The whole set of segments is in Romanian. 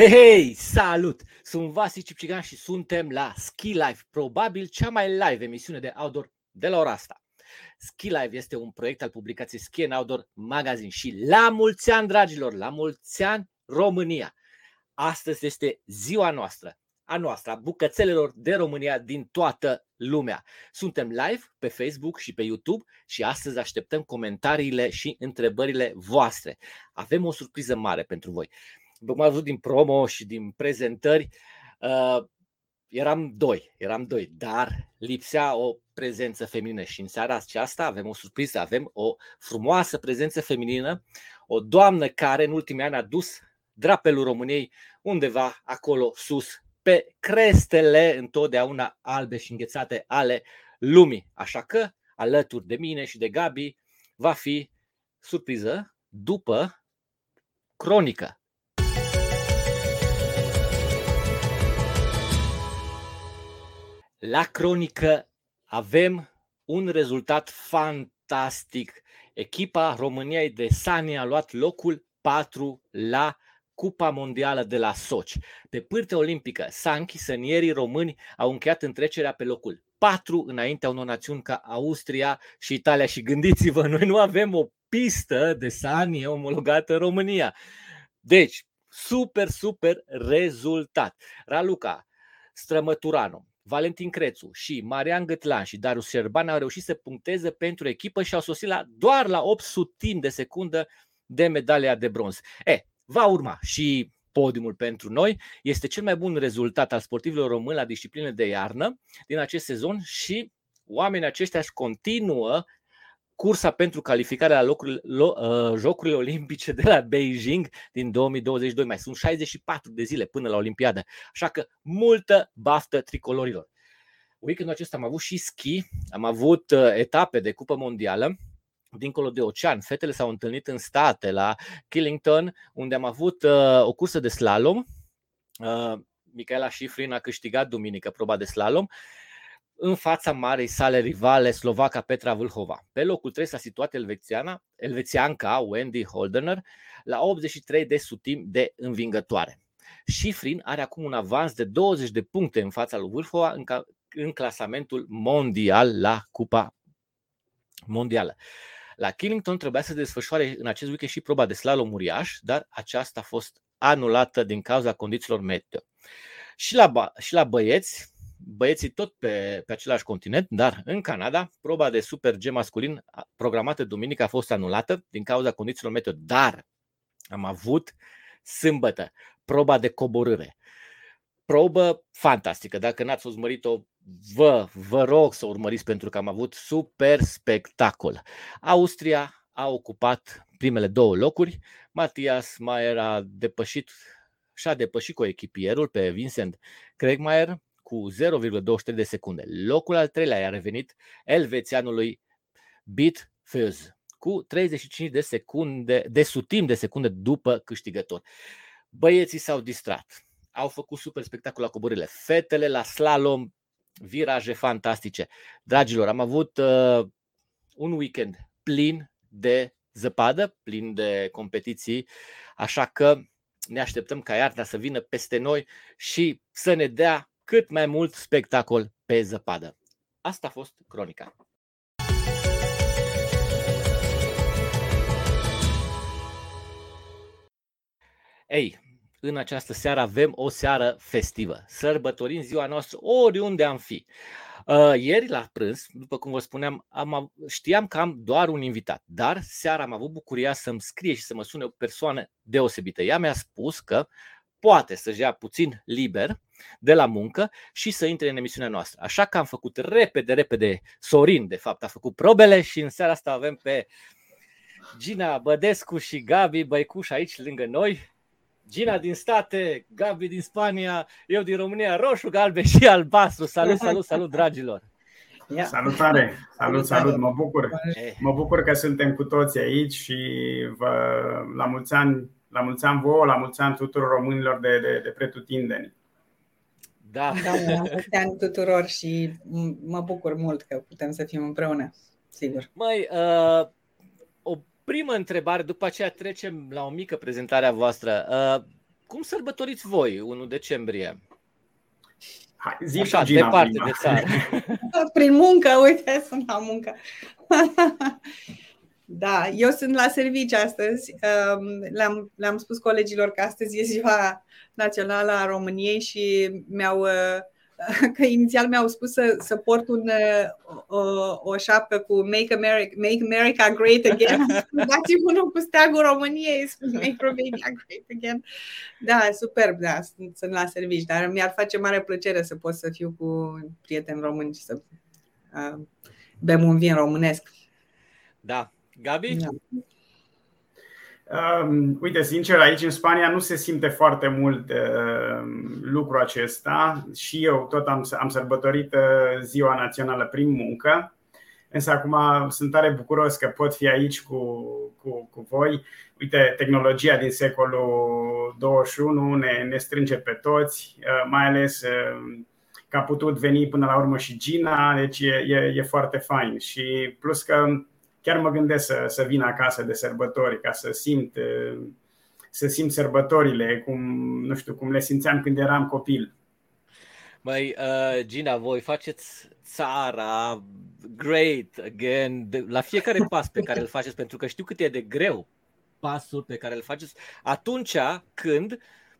Hei, hei, salut! Sunt Vasi Cipcigan și suntem la Ski Live, probabil cea mai live emisiune de outdoor de la ora asta. Ski Live este un proiect al publicației Ski and Outdoor Magazine și la mulți ani, dragilor, la mulți ani România! Astăzi este ziua noastră, a noastră, a bucățelelor de România din toată lumea. Suntem live pe Facebook și pe YouTube și astăzi așteptăm comentariile și întrebările voastre. Avem o surpriză mare pentru voi după cum am văzut din promo și din prezentări, uh, eram doi, eram doi, dar lipsea o prezență feminină și în seara aceasta avem o surpriză, avem o frumoasă prezență feminină, o doamnă care în ultimii ani a dus drapelul României undeva acolo sus, pe crestele întotdeauna albe și înghețate ale lumii. Așa că, alături de mine și de Gabi, va fi surpriză după cronică. La cronică avem un rezultat fantastic. Echipa României de Sani a luat locul 4 la Cupa Mondială de la Soci. Pe pârtea olimpică, Sanchi, sănierii români au încheiat întrecerea pe locul 4 înaintea unor națiuni ca Austria și Italia. Și gândiți-vă, noi nu avem o pistă de Sani omologată în România. Deci, super, super rezultat. Raluca Strămăturanu, Valentin Crețu și Marian Gătlan și Darius Șerban au reușit să puncteze pentru echipă și au sosit la, doar la 800 de secundă de medalia de bronz. E, va urma și podiumul pentru noi. Este cel mai bun rezultat al sportivilor români la discipline de iarnă din acest sezon și oamenii aceștia își continuă cursa pentru calificarea la locurile, lo, uh, Jocurile Olimpice de la Beijing din 2022. Mai sunt 64 de zile până la Olimpiadă, așa că multă baftă tricolorilor. Weekendul acesta am avut și ski, am avut uh, etape de Cupă Mondială, dincolo de ocean. Fetele s-au întâlnit în state, la Killington, unde am avut uh, o cursă de slalom. Uh, Michaela Schifrin a câștigat duminică proba de slalom în fața marei sale rivale slovaca Petra Vâlhova. Pe locul 3 s-a situat elvețiana, elvețianca Wendy Holdener la 83 de sutim de învingătoare. Schifrin are acum un avans de 20 de puncte în fața lui Vâlhova în, ca, în clasamentul mondial la Cupa Mondială. La Killington trebuia să desfășoare în acest weekend și proba de slalom uriaș, dar aceasta a fost anulată din cauza condițiilor meteo. Și la, și la băieți, băieții tot pe, pe același continent, dar în Canada, proba de Super G masculin programată duminică a fost anulată din cauza condițiilor meteo, dar am avut sâmbătă proba de coborâre. Probă fantastică. Dacă n-ați urmărit-o, vă, vă rog să urmăriți pentru că am avut super spectacol. Austria a ocupat primele două locuri. Matias Maier a depășit și-a depășit cu echipierul pe Vincent Craigmaier cu 0,23 de secunde. Locul al treilea i-a revenit elvețianului Bit Fuzz cu 35 de secunde, de sutim de secunde după câștigător. Băieții s-au distrat, au făcut super spectacol la coborârile. Fetele la slalom, viraje fantastice. Dragilor, am avut uh, un weekend plin de zăpadă, plin de competiții, așa că ne așteptăm ca iarna să vină peste noi și să ne dea cât mai mult spectacol pe zăpadă. Asta a fost cronica. Ei, în această seară avem o seară festivă. Sărbătorim ziua noastră oriunde am fi. Uh, ieri la prânz, după cum vă spuneam, am, știam că am doar un invitat, dar seara am avut bucuria să-mi scrie și să mă sune o persoană deosebită. Ea mi-a spus că poate să-și ia puțin liber de la muncă și să intre în emisiunea noastră. Așa că am făcut repede, repede, Sorin de fapt a făcut probele și în seara asta avem pe Gina Bădescu și Gabi Băicuș aici lângă noi. Gina din state, Gabi din Spania, eu din România, roșu, galben și albastru. Salut, salut, salut, dragilor! Ia. Salutare! Salut, salut! Mă bucur! Eh. Mă bucur că suntem cu toți aici și vă, la mulți ani la mulți ani vouă, la mulți ani tuturor românilor de, de, de pretutindeni. Da. da, la mulți ani tuturor și mă bucur mult că putem să fim împreună, sigur. Mai uh, o primă întrebare, după aceea trecem la o mică prezentare a voastră. Uh, cum sărbătoriți voi 1 decembrie? Hai, zi Așa, Gina, departe prima. de țară. Prin muncă, uite, sunt la muncă. da, eu sunt la serviciu astăzi. Le-am, le-am spus colegilor că astăzi e ziua națională a României și mi-au uh, că inițial mi-au spus să, să port un, uh, o, o șapcă cu Make America, Make America Great Again. dați unul cu steagul României, Make Romania Great Again. Da, superb, da, sunt, sunt la servici, dar mi-ar face mare plăcere să pot să fiu cu prieteni români și să uh, bem un vin românesc. Da. Gabi? Da. Uh, uite, sincer, aici în Spania nu se simte foarte mult uh, lucrul acesta și eu tot am, am sărbătorit uh, ziua națională prin muncă, însă acum sunt tare bucuros că pot fi aici cu, cu, cu voi. Uite, tehnologia din secolul 21 ne, ne strânge pe toți, uh, mai ales uh, că a putut veni până la urmă și Gina, deci e, e, e foarte fain. Și plus că chiar mă gândesc să, să vin acasă de sărbători ca să simt, să simt sărbătorile cum, nu știu, cum le simțeam când eram copil. Mai uh, Gina, voi faceți țara great again de, la fiecare pas pe care îl faceți, pentru că știu cât e de greu pasul pe care îl faceți atunci când,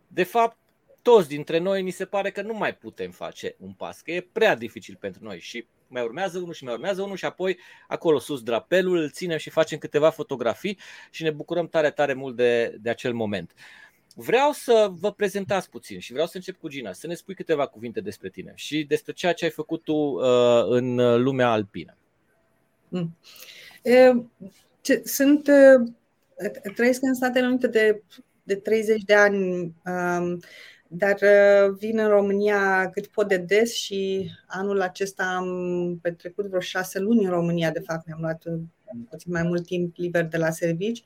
de fapt, toți dintre noi ni se pare că nu mai putem face un pas, că e prea dificil pentru noi și mai urmează unul și mai urmează unul și apoi acolo sus drapelul, îl ținem și facem câteva fotografii și ne bucurăm tare, tare mult de, de acel moment. Vreau să vă prezentați puțin și vreau să încep cu Gina, să ne spui câteva cuvinte despre tine și despre ceea ce ai făcut tu uh, în lumea alpină. Mm. E, sunt, uh, trăiesc în Statele Unite de, de 30 de ani. Um, dar uh, vin în România cât pot de des și anul acesta am petrecut vreo șase luni în România, de fapt mi-am luat uh, puțin mai mult timp liber de la servici.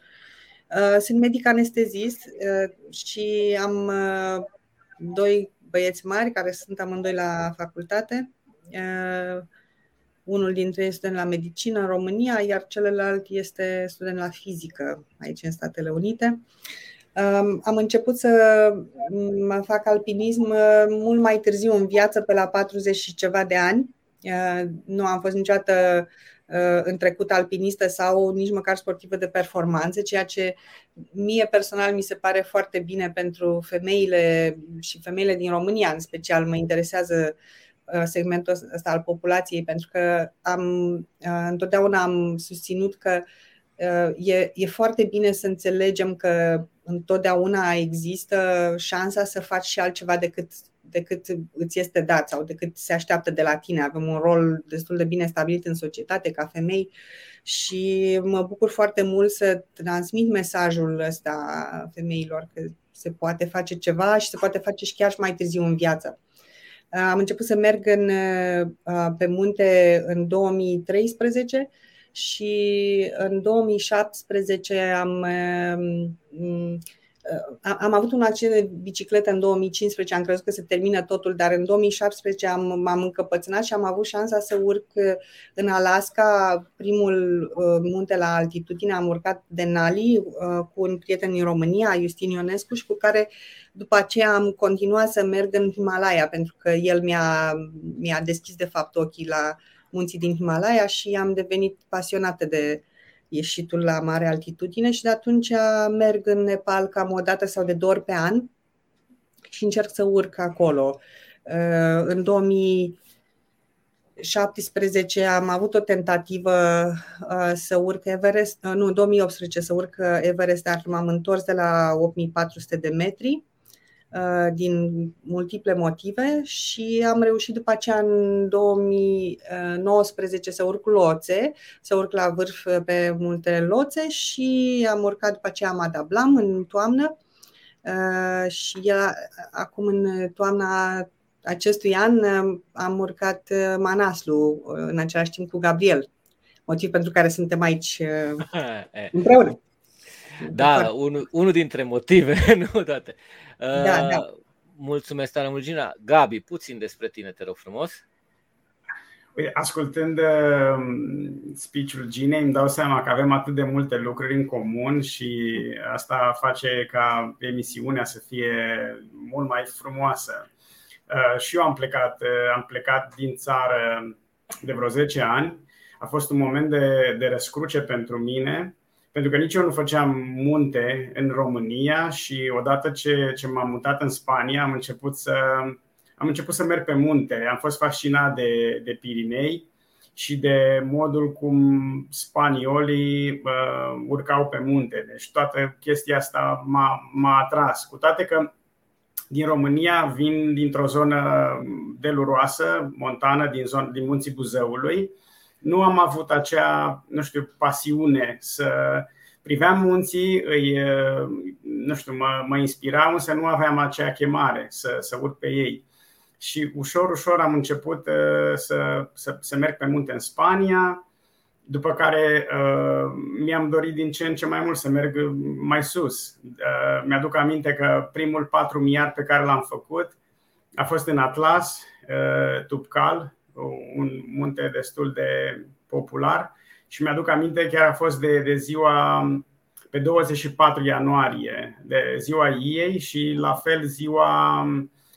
Uh, sunt medic anestezist și am doi băieți mari care sunt amândoi la facultate. Unul dintre ei este student la medicină în România, iar celălalt este student la fizică aici în Statele Unite. Am început să mă fac alpinism uh, mult mai târziu în viață, pe la 40 și ceva de ani. Uh, nu am fost niciodată uh, în trecut alpinistă sau nici măcar sportivă de performanță, ceea ce mie personal mi se pare foarte bine pentru femeile și femeile din România în special. Mă interesează segmentul ăsta al populației pentru că am întotdeauna am susținut că e, e foarte bine să înțelegem că întotdeauna există șansa să faci și altceva decât, decât îți este dat sau decât se așteaptă de la tine. Avem un rol destul de bine stabilit în societate ca femei și mă bucur foarte mult să transmit mesajul ăsta femeilor că se poate face ceva și se poate face și chiar și mai târziu în viață. Am început să merg în, pe munte în 2013 și în 2017 am, um, am avut un accident de bicicletă în 2015, am crezut că se termină totul, dar în 2017 am, m-am încăpățânat și am avut șansa să urc în Alaska, primul uh, munte la altitudine, am urcat de Nali uh, cu un prieten din România, Justin Ionescu, și cu care după aceea am continuat să merg în Himalaya, pentru că el mi-a, mi-a deschis de fapt ochii la munții din Himalaya și am devenit pasionată de ieșitul la mare altitudine și de atunci merg în Nepal cam o dată sau de două ori pe an și încerc să urc acolo. Uh, în 2017 am avut o tentativă uh, să urc Everest, uh, nu, 2018 să urc Everest, dar m-am întors de la 8400 de metri Uh, din multiple motive și am reușit după aceea în 2019 să urc loțe, să urc la vârf pe multe loțe și am urcat după aceea Madablam în toamnă uh, și acum în toamna acestui an uh, am urcat Manaslu în același timp cu Gabriel, motiv pentru care suntem aici împreună. Da, unul, unul dintre motive, nu toate. Da, da. Mulțumesc tare mult, Gina. Gabi, puțin despre tine, te rog frumos. Ascultând uh, speech-ul Ginei, îmi dau seama că avem atât de multe lucruri în comun și asta face ca emisiunea să fie mult mai frumoasă. Uh, și eu am plecat, uh, am plecat din țară de vreo 10 ani. A fost un moment de, de răscruce pentru mine, pentru că nici eu nu făceam munte în România și odată ce, ce m-am mutat în Spania am început să am început să merg pe munte. Am fost fascinat de, de Pirinei și de modul cum spaniolii uh, urcau pe munte. Deci toată chestia asta m-a, m-a atras. Cu toate că din România vin dintr-o zonă deluroasă, montană, din, zon, din munții Buzăului. Nu am avut acea, nu știu, pasiune să priveam munții, îi, uh, nu știu, mă, mă inspirau, însă nu aveam acea chemare să, să urc pe ei și ușor, ușor am început uh, să, să, să merg pe munte în Spania, după care uh, mi-am dorit din ce în ce mai mult să merg mai sus. Uh, mi-aduc aminte că primul patru miar pe care l-am făcut a fost în Atlas, uh, Tupcal, un munte destul de popular și mi-aduc aminte chiar a fost de, de ziua pe 24 ianuarie, de ziua ei și la fel ziua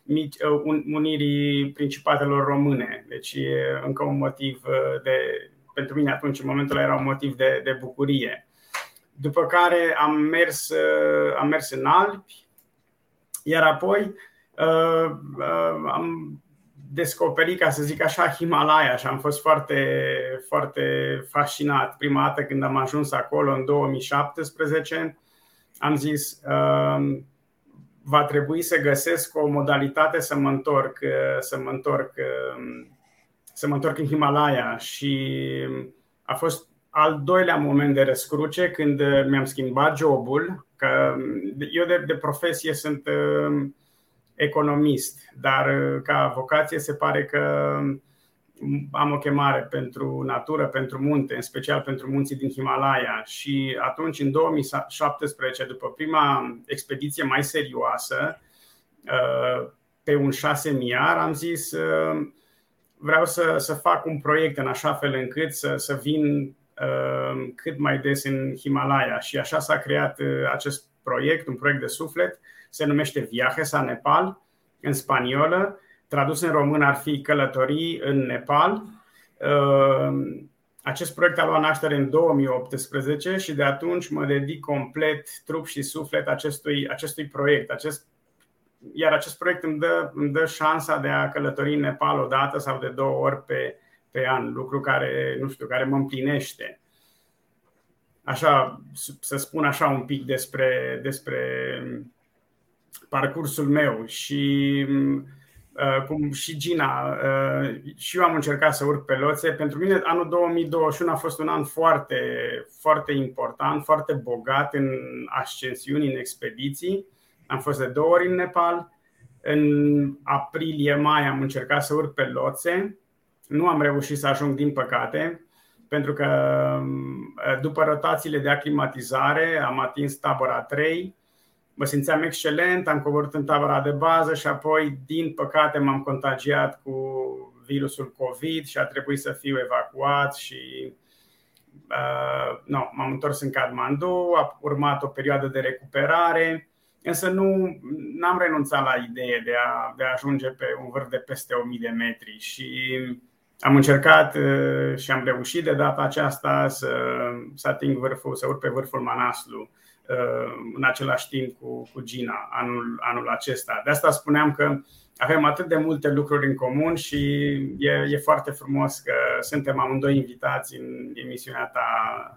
Uh, unirii Principatelor Române. Deci e încă un motiv uh, de, pentru mine atunci, în momentul era un motiv de, de bucurie. După care am mers, uh, am mers în Alpi, iar apoi uh, uh, am descoperit, ca să zic așa, Himalaya și am fost foarte, foarte fascinat. Prima dată când am ajuns acolo în 2017, am zis, uh, va trebui să găsesc o modalitate să mă întorc, uh, să mă întorc, uh, să mă întorc în Himalaya și a fost al doilea moment de răscruce când uh, mi-am schimbat jobul, că eu de, de profesie sunt economist, dar ca vocație se pare că am o chemare pentru natură, pentru munte, în special pentru munții din Himalaya. Și atunci, în 2017, după prima expediție mai serioasă, uh, pe un șase miar, am zis uh, vreau să, să fac un proiect în așa fel încât să, să vin uh, cât mai des în Himalaya. Și așa s-a creat acest proiect, un proiect de suflet, se numește Viajes a Nepal, în spaniolă, tradus în român ar fi Călătorii în Nepal. Uh, acest proiect a luat naștere în 2018 și de atunci mă dedic complet, trup și suflet acestui, acestui proiect. Acest, iar acest proiect îmi dă, îmi dă șansa de a călători în Nepal o dată sau de două ori pe, pe an, lucru care, nu știu, care mă împlinește. Așa, să spun așa un pic despre, despre parcursul meu și Uh, cum și Gina, uh, și eu am încercat să urc pe loțe. Pentru mine anul 2021 a fost un an foarte, foarte important, foarte bogat în ascensiuni, în expediții. Am fost de două ori în Nepal. În aprilie-mai am încercat să urc pe loțe. Nu am reușit să ajung, din păcate, pentru că uh, după rotațiile de aclimatizare am atins tabăra 3 mă simțeam excelent, am coborât în tabăra de bază și apoi, din păcate, m-am contagiat cu virusul COVID și a trebuit să fiu evacuat și uh, no, m-am întors în Kathmandu, a urmat o perioadă de recuperare, însă nu am renunțat la ideea de a, de a ajunge pe un vârf de peste 1000 de metri și am încercat uh, și am reușit de data aceasta să, să ating vârful, să urc pe vârful Manaslu. Uh, în același timp cu, cu Gina anul, anul acesta. De asta spuneam că avem atât de multe lucruri în comun și e, e foarte frumos că suntem amândoi invitați în emisiunea ta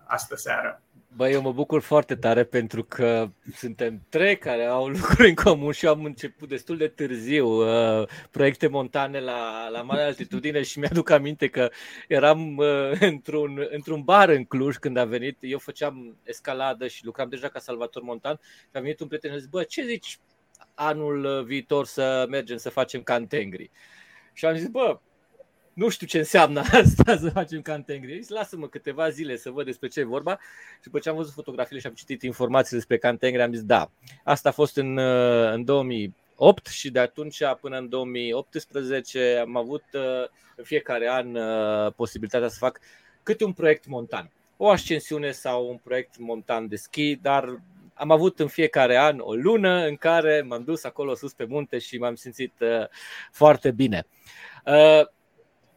astă seară. Bă, eu mă bucur foarte tare pentru că suntem trei care au lucruri în comun și am început destul de târziu uh, proiecte montane la, la mare altitudine și mi-aduc aminte că eram uh, într-un, într-un bar în Cluj când a venit, eu făceam escaladă și lucram deja ca salvator montan și a venit un prieten și a zis, bă, ce zici anul viitor să mergem să facem cantengri? Și am zis, bă, nu știu ce înseamnă asta să facem Cantengri. Lasă-mă câteva zile să văd despre ce e vorba. Și după ce am văzut fotografiile și am citit informații despre Cantengri, am zis da, asta a fost în, uh, în 2018 2008 și de atunci până în 2018 am avut în fiecare an posibilitatea să fac câte un proiect montan. O ascensiune sau un proiect montan de schi, dar am avut în fiecare an o lună în care m-am dus acolo sus pe munte și m-am simțit foarte bine.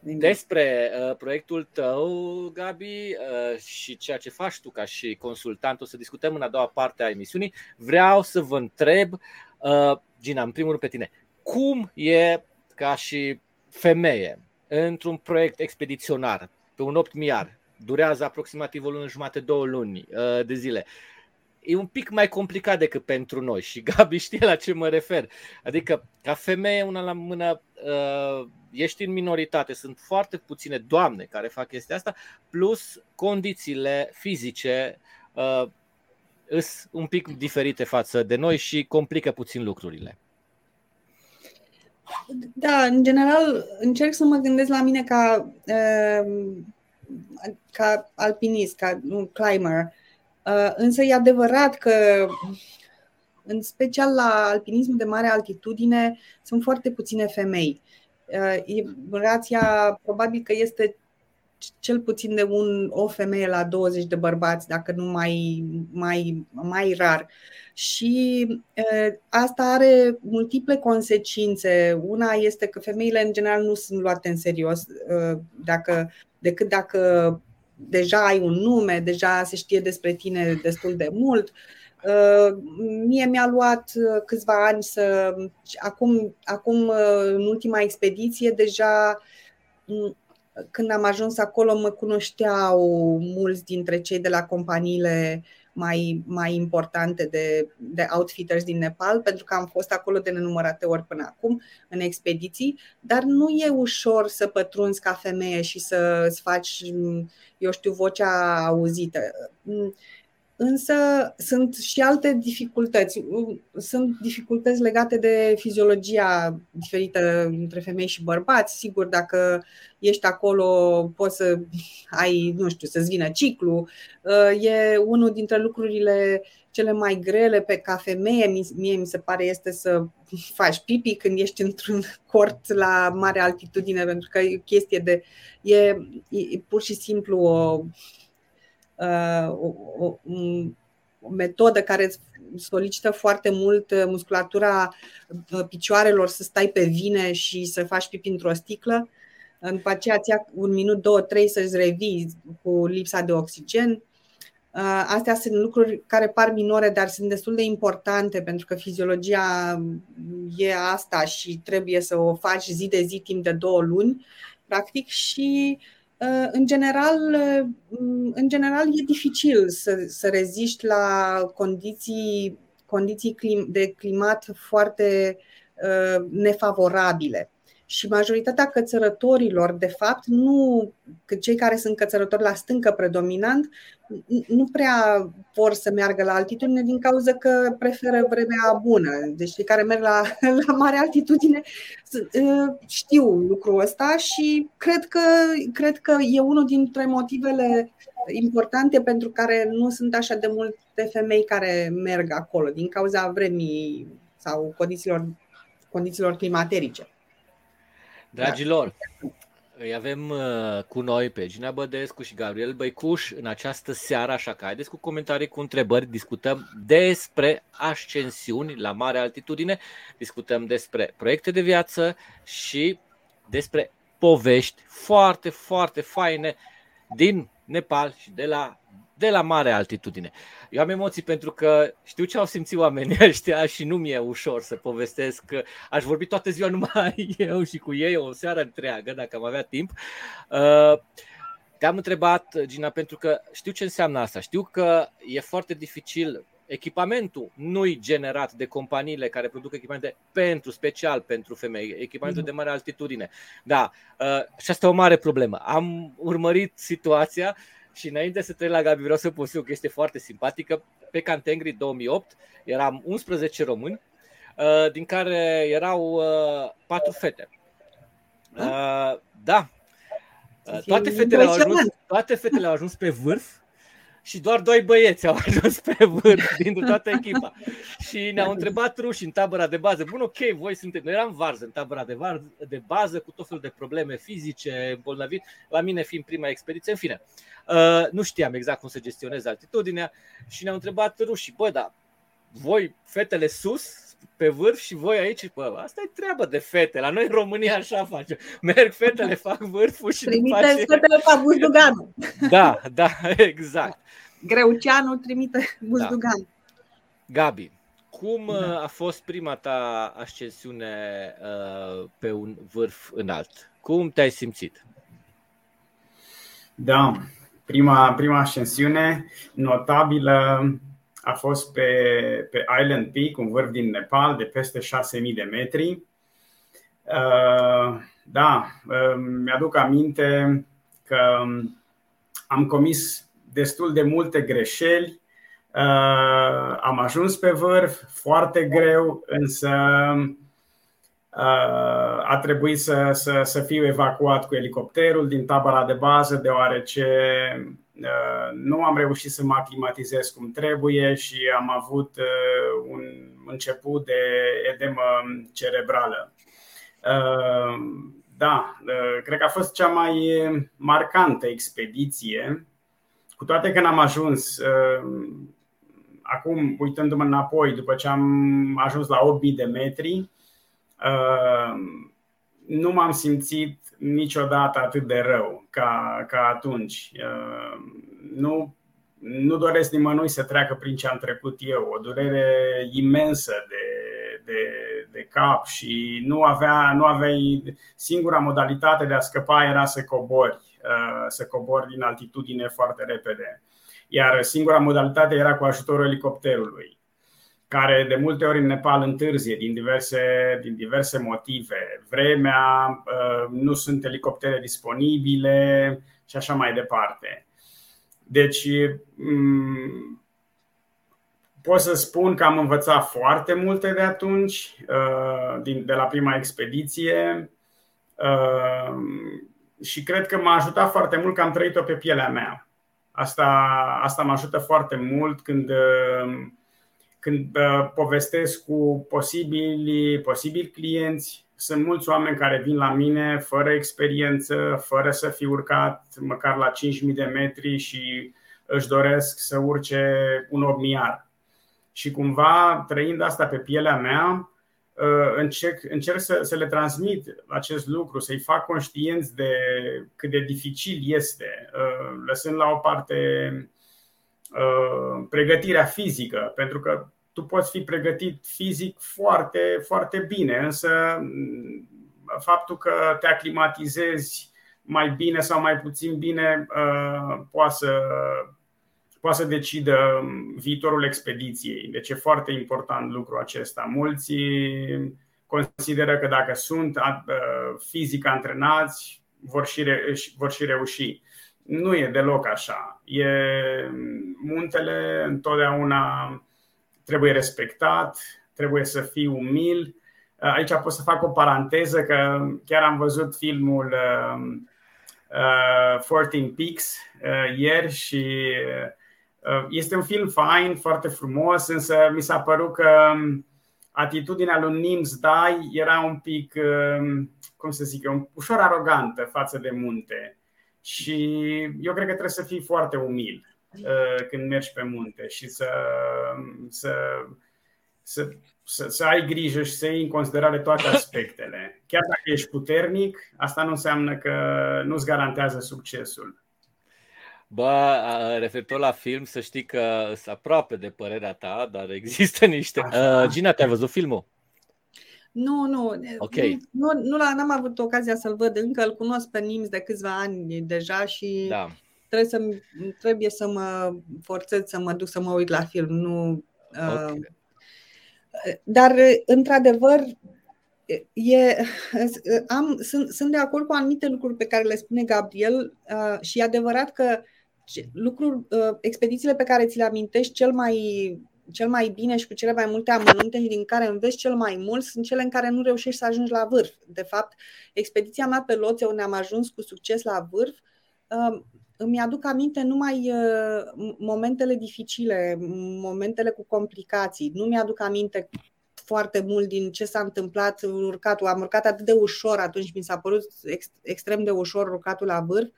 Despre uh, proiectul tău, Gabi, uh, și ceea ce faci tu ca și consultant, o să discutăm în a doua parte a emisiunii. Vreau să vă întreb, uh, Gina, în primul rând pe tine, cum e ca și femeie într-un proiect expediționar pe un optimiar, durează aproximativ o lună jumate, două luni uh, de zile. E un pic mai complicat decât pentru noi și Gabi știe la ce mă refer. Adică, ca femeie, una la mână, uh, ești în minoritate, sunt foarte puține doamne care fac chestia asta, plus condițiile fizice uh, sunt un pic diferite față de noi și complică puțin lucrurile. Da, în general încerc să mă gândesc la mine ca, uh, ca alpinist, ca un climber. Uh, însă e adevărat că în special la alpinismul de mare altitudine sunt foarte puține femei. Uh, rația probabil că este cel puțin de un, o femeie la 20 de bărbați, dacă nu mai, mai, mai rar. Și uh, asta are multiple consecințe. Una este că femeile în general nu sunt luate în serios uh, dacă, decât dacă deja ai un nume, deja se știe despre tine destul de mult. Uh, Uh, mie mi-a luat uh, câțiva ani să. Acum, acum uh, în ultima expediție, deja mm, când am ajuns acolo, mă cunoșteau mulți dintre cei de la companiile mai, mai importante de, de outfitters din Nepal, pentru că am fost acolo de nenumărate ori până acum în expediții, dar nu e ușor să pătrunzi ca femeie și să-ți faci, eu știu, vocea auzită. Mm, Însă sunt și alte dificultăți. Sunt dificultăți legate de fiziologia diferită între femei și bărbați. Sigur, dacă ești acolo, poți să ai, nu știu, să-ți vină ciclu. E unul dintre lucrurile cele mai grele pe ca femeie, mie mi se pare, este să faci pipi când ești într-un cort la mare altitudine, pentru că e chestie de. e, e pur și simplu o Uh, o, o, o metodă care solicită foarte mult uh, musculatura uh, picioarelor să stai pe vine și să faci pipi într-o sticlă. După aceea ți ia un minut, două, trei să-ți revii cu lipsa de oxigen. Astea sunt lucruri care par minore, dar sunt destul de importante pentru că fiziologia e asta și trebuie să o faci zi de zi timp de două luni, practic, și uh, Uh, în general, uh, în general e dificil să, să reziști la condiții, condiții de climat foarte uh, nefavorabile. Și majoritatea cățărătorilor, de fapt, nu, că cei care sunt cățărători la stâncă predominant, nu prea vor să meargă la altitudine din cauza că preferă vremea bună. Deci cei care merg la, la mare altitudine ă, știu lucrul ăsta și cred că, cred că e unul dintre motivele importante pentru care nu sunt așa de multe femei care merg acolo, din cauza vremii sau condițiilor, condițiilor climaterice. Dragilor, îi avem uh, cu noi pe Gina Bădescu și Gabriel Băicuș în această seară, așa că haideți cu comentarii, cu întrebări, discutăm despre ascensiuni la mare altitudine, discutăm despre proiecte de viață și despre povești foarte, foarte faine din Nepal și de la de la mare altitudine. Eu am emoții pentru că știu ce au simțit oamenii ăștia și nu mi-e ușor să povestesc. Că aș vorbi toată ziua numai eu și cu ei o seară întreagă, dacă am avea timp. Uh, te-am întrebat, Gina, pentru că știu ce înseamnă asta. Știu că e foarte dificil echipamentul nu-i generat de companiile care produc echipamente pentru, special pentru femei, echipamentul mm. de mare altitudine. Da, uh, și asta e o mare problemă. Am urmărit situația și înainte să trec la Gabi, vreau să pun o chestie foarte simpatică. Pe Cantengri 2008 eram 11 români, uh, din care erau 4 uh, fete. Uh, da. Toate fetele, au ajuns, toate fetele au ajuns pe vârf și doar doi băieți au ajuns pe vârf din toată echipa. Și ne-au întrebat ruși în tabăra de bază, bun, ok, voi sunteți, noi eram varză în tabăra de, var, de bază cu tot felul de probleme fizice, bolnavit, la mine fiind prima expediție, în fine. Uh, nu știam exact cum să gestionez altitudinea și ne-au întrebat rușii, bă, dar voi, fetele sus, pe vârf și voi aici, bă, asta e treaba de fete. La noi în România așa face. Merg fetele, fac vârful și trimite după aceea... fetele fac buzduganul. Da, da, exact. Greuceanu trimite buzdugan. Da. Gabi, cum da. a fost prima ta ascensiune uh, pe un vârf înalt? Cum te-ai simțit? Da, prima, prima ascensiune notabilă a fost pe, pe Island Peak, un vârf din Nepal de peste 6000 de metri. Uh, da, uh, mi-aduc aminte că am comis destul de multe greșeli. Uh, am ajuns pe vârf foarte greu, însă a trebuit să, să, să fiu evacuat cu elicopterul din tabăra de bază, deoarece Uh, nu am reușit să mă aclimatizez cum trebuie și am avut uh, un început de edemă cerebrală. Uh, da, cred că a fost cea mai marcantă expediție, cu toate că n-am ajuns acum, uitându-mă înapoi, după ce am ajuns la 8000 de metri, nu m-am simțit niciodată atât de rău ca, ca atunci. Uh, nu, nu doresc nimănui să treacă prin ce am trecut eu. O durere imensă de, de, de cap și nu, avea, nu aveai. Singura modalitate de a scăpa era să cobori, uh, să cobori din altitudine foarte repede. Iar singura modalitate era cu ajutorul elicopterului care de multe ori în Nepal întârzie din diverse, din diverse motive. Vremea, uh, nu sunt elicoptere disponibile și așa mai departe. Deci, mm, pot să spun că am învățat foarte multe de atunci, uh, de la prima expediție uh, și cred că m-a ajutat foarte mult că am trăit-o pe pielea mea. Asta, asta mă ajută foarte mult când când uh, povestesc cu posibili, posibili clienți, sunt mulți oameni care vin la mine fără experiență, fără să fi urcat măcar la 5.000 de metri și își doresc să urce un ogmiar. Și cumva, trăind asta pe pielea mea, uh, încerc, încerc să, să le transmit acest lucru, să-i fac conștienți de cât de dificil este, uh, lăsând la o parte pregătirea fizică, pentru că tu poți fi pregătit fizic foarte, foarte bine, însă mm, faptul că te aclimatizezi mai bine sau mai puțin bine uh, poate să, poate să decidă viitorul expediției. Deci e foarte important lucrul acesta. Mulți consideră că dacă sunt uh, fizic antrenați, vor și, re, vor și reuși. Nu e deloc așa. E, muntele întotdeauna trebuie respectat, trebuie să fii umil. Aici pot să fac o paranteză că chiar am văzut filmul uh, 14 Peaks uh, ieri și uh, este un film fain, foarte frumos, însă mi s-a părut că atitudinea lui Nims Dai era un pic, cum să zic, un, ușor arogantă față de munte. Și eu cred că trebuie să fii foarte umil Uh, când mergi pe munte și să, să, să, să, să ai grijă și să iei în considerare toate aspectele. Chiar dacă ești puternic, asta nu înseamnă că nu-ți garantează succesul. Bă, referitor la film, să știi că sunt aproape de părerea ta, dar există niște... Uh, Gina, te-ai văzut filmul? Nu, nu. Okay. Nu, nu, nu am avut ocazia să-l văd încă, îl cunosc pe Nims de câțiva ani deja și da trebuie să, trebuie să mă forțez să mă duc să mă uit la film. Nu, okay. uh, dar, într-adevăr, E, am, sunt, sunt de acord cu anumite lucruri pe care le spune Gabriel uh, și e adevărat că lucruri, uh, expedițiile pe care ți le amintești cel mai, cel mai bine și cu cele mai multe amănunte și din care înveți cel mai mult sunt cele în care nu reușești să ajungi la vârf. De fapt, expediția mea pe Loțe, unde am ajuns cu succes la vârf, uh, îmi aduc aminte numai uh, momentele dificile, momentele cu complicații. Nu mi-aduc aminte foarte mult din ce s-a întâmplat urcatul. Am urcat atât de ușor atunci, mi s-a părut ex, extrem de ușor urcatul la vârf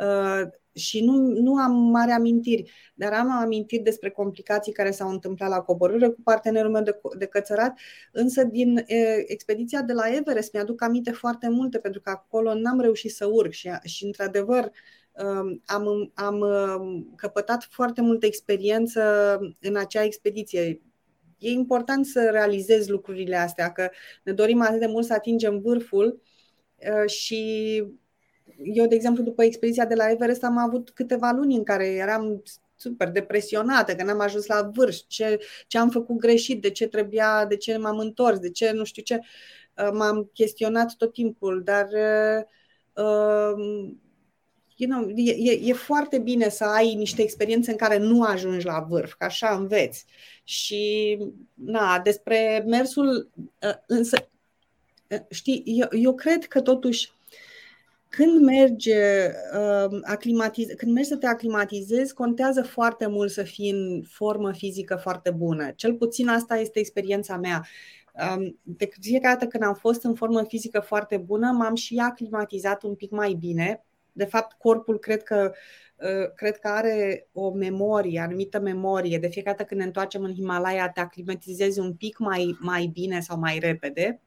uh, și nu, nu am mare amintiri, dar am amintiri despre complicații care s-au întâmplat la coborâre cu partenerul meu de, de cățărat, însă din e, expediția de la Everest mi-aduc aminte foarte multe, pentru că acolo n-am reușit să urc și, și într-adevăr, um, am, am um, căpătat foarte multă experiență în acea expediție. E important să realizezi lucrurile astea, că ne dorim atât de mult să atingem vârful uh, și eu, de exemplu, după expediția de la Everest am avut câteva luni în care eram super depresionată, că n-am ajuns la vârf, ce, ce am făcut greșit, de ce trebuia, de ce m-am întors, de ce nu știu ce. Uh, m-am chestionat tot timpul, dar uh, you know, e, e foarte bine să ai niște experiențe în care nu ajungi la vârf, că așa înveți. Și, na, despre mersul, ă, însă, ă, știi, eu, eu cred că totuși când mergi, ă, aclimatiz- când mergi să te aclimatizezi, contează foarte mult să fii în formă fizică foarte bună. Cel puțin asta este experiența mea. De fiecare dată când am fost în formă fizică foarte bună, m-am și aclimatizat un pic mai bine de fapt, corpul cred că, uh, cred că are o memorie, anumită memorie. De fiecare dată când ne întoarcem în Himalaya, te aclimatizezi un pic mai, mai bine sau mai repede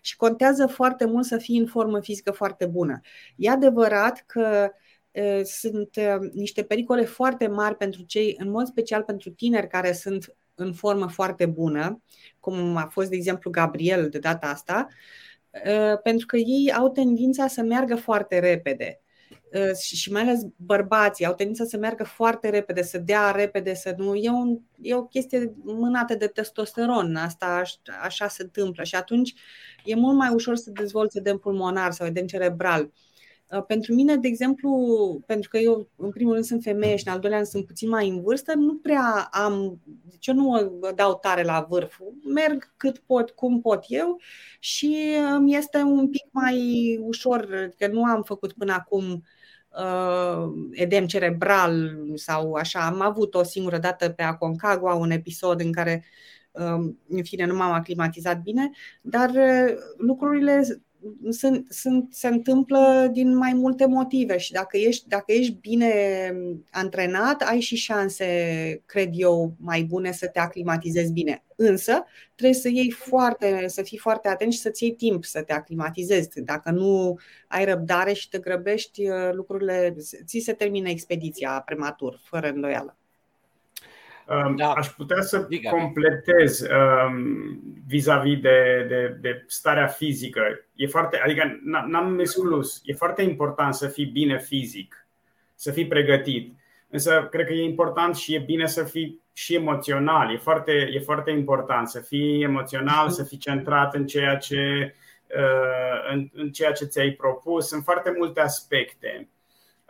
și contează foarte mult să fii în formă fizică foarte bună. E adevărat că uh, sunt uh, niște pericole foarte mari pentru cei, în mod special pentru tineri care sunt în formă foarte bună, cum a fost, de exemplu, Gabriel de data asta, pentru că ei au tendința să meargă foarte repede. Ă, și mai ales bărbații au tendința să meargă foarte repede, să dea repede, să nu. E, un, e o chestie mânată de testosteron, asta așa se întâmplă și atunci e mult mai ușor să dezvolți edem pulmonar sau edem cerebral. Ă, pentru mine, de exemplu, pentru că eu în primul rând sunt femeie și în al doilea rând sunt puțin mai în vârstă, nu prea am, deci eu nu dau tare la vârf, merg cât pot, cum pot eu și îmi este un pic mai ușor, că nu am făcut până acum uh, edem cerebral sau așa. Am avut o singură dată pe Aconcagua un episod în care, uh, în fine, nu m-am aclimatizat bine, dar uh, lucrurile sunt, sunt, se întâmplă din mai multe motive și dacă ești, dacă ești bine antrenat, ai și șanse, cred eu, mai bune să te aclimatizezi bine. Însă, trebuie să iei foarte, să fii foarte atent și să-ți iei timp să te aclimatizezi. Dacă nu ai răbdare și te grăbești, lucrurile, ți se termină expediția prematur, fără îndoială. Da. Aș putea să Diga. completez um, vis-a-vis de, de, de starea fizică. E foarte, adică n-am exclus. E foarte important să fii bine fizic, să fii pregătit. Însă cred că e important și e bine să fii și emoțional. E foarte, e foarte important să fii emoțional, să fii centrat în ceea ce, uh, în, în ceea ce ți-ai propus. Sunt foarte multe aspecte.